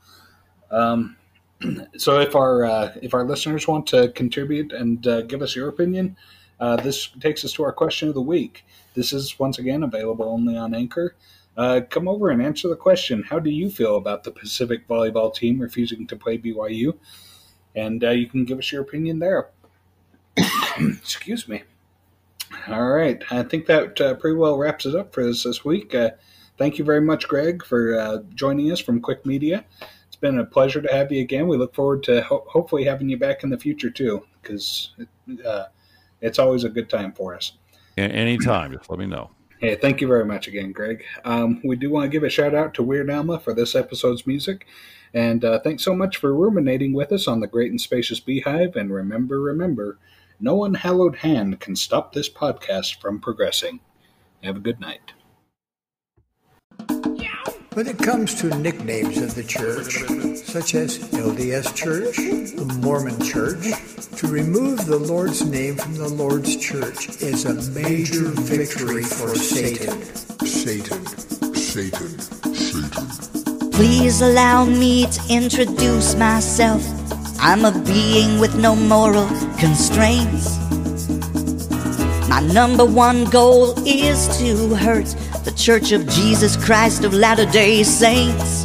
Um, so if our uh, if our listeners want to contribute and uh, give us your opinion, uh, this takes us to our question of the week. This is once again available only on Anchor. Uh, come over and answer the question. How do you feel about the Pacific volleyball team refusing to play BYU? And uh, you can give us your opinion there. Excuse me. All right. I think that uh, pretty well wraps it up for us this week. Thank you very much, Greg, for joining us from CWIC Media. It's been a pleasure to have you again. We look forward to ho- hopefully having you back in the future, too, because uh, it's always a good time for us. A- anytime, just let me know. Hey, thank you very much again, Greg. Um, we do want to give a shout out to Weird Alma for this episode's music. And uh, thanks so much for ruminating with us on the Great and Spacious Beehive. And remember, remember, no unhallowed hand can stop this podcast from progressing. Have a good night. When it comes to nicknames of the church, such as LDS Church, the Mormon Church, to remove the Lord's name from the Lord's church is a major victory for Satan. Satan, Satan, Satan. Please allow me to introduce myself. I'm a being with no moral constraints. My number one goal is to hurt the Church of Jesus Christ of Latter day Saints.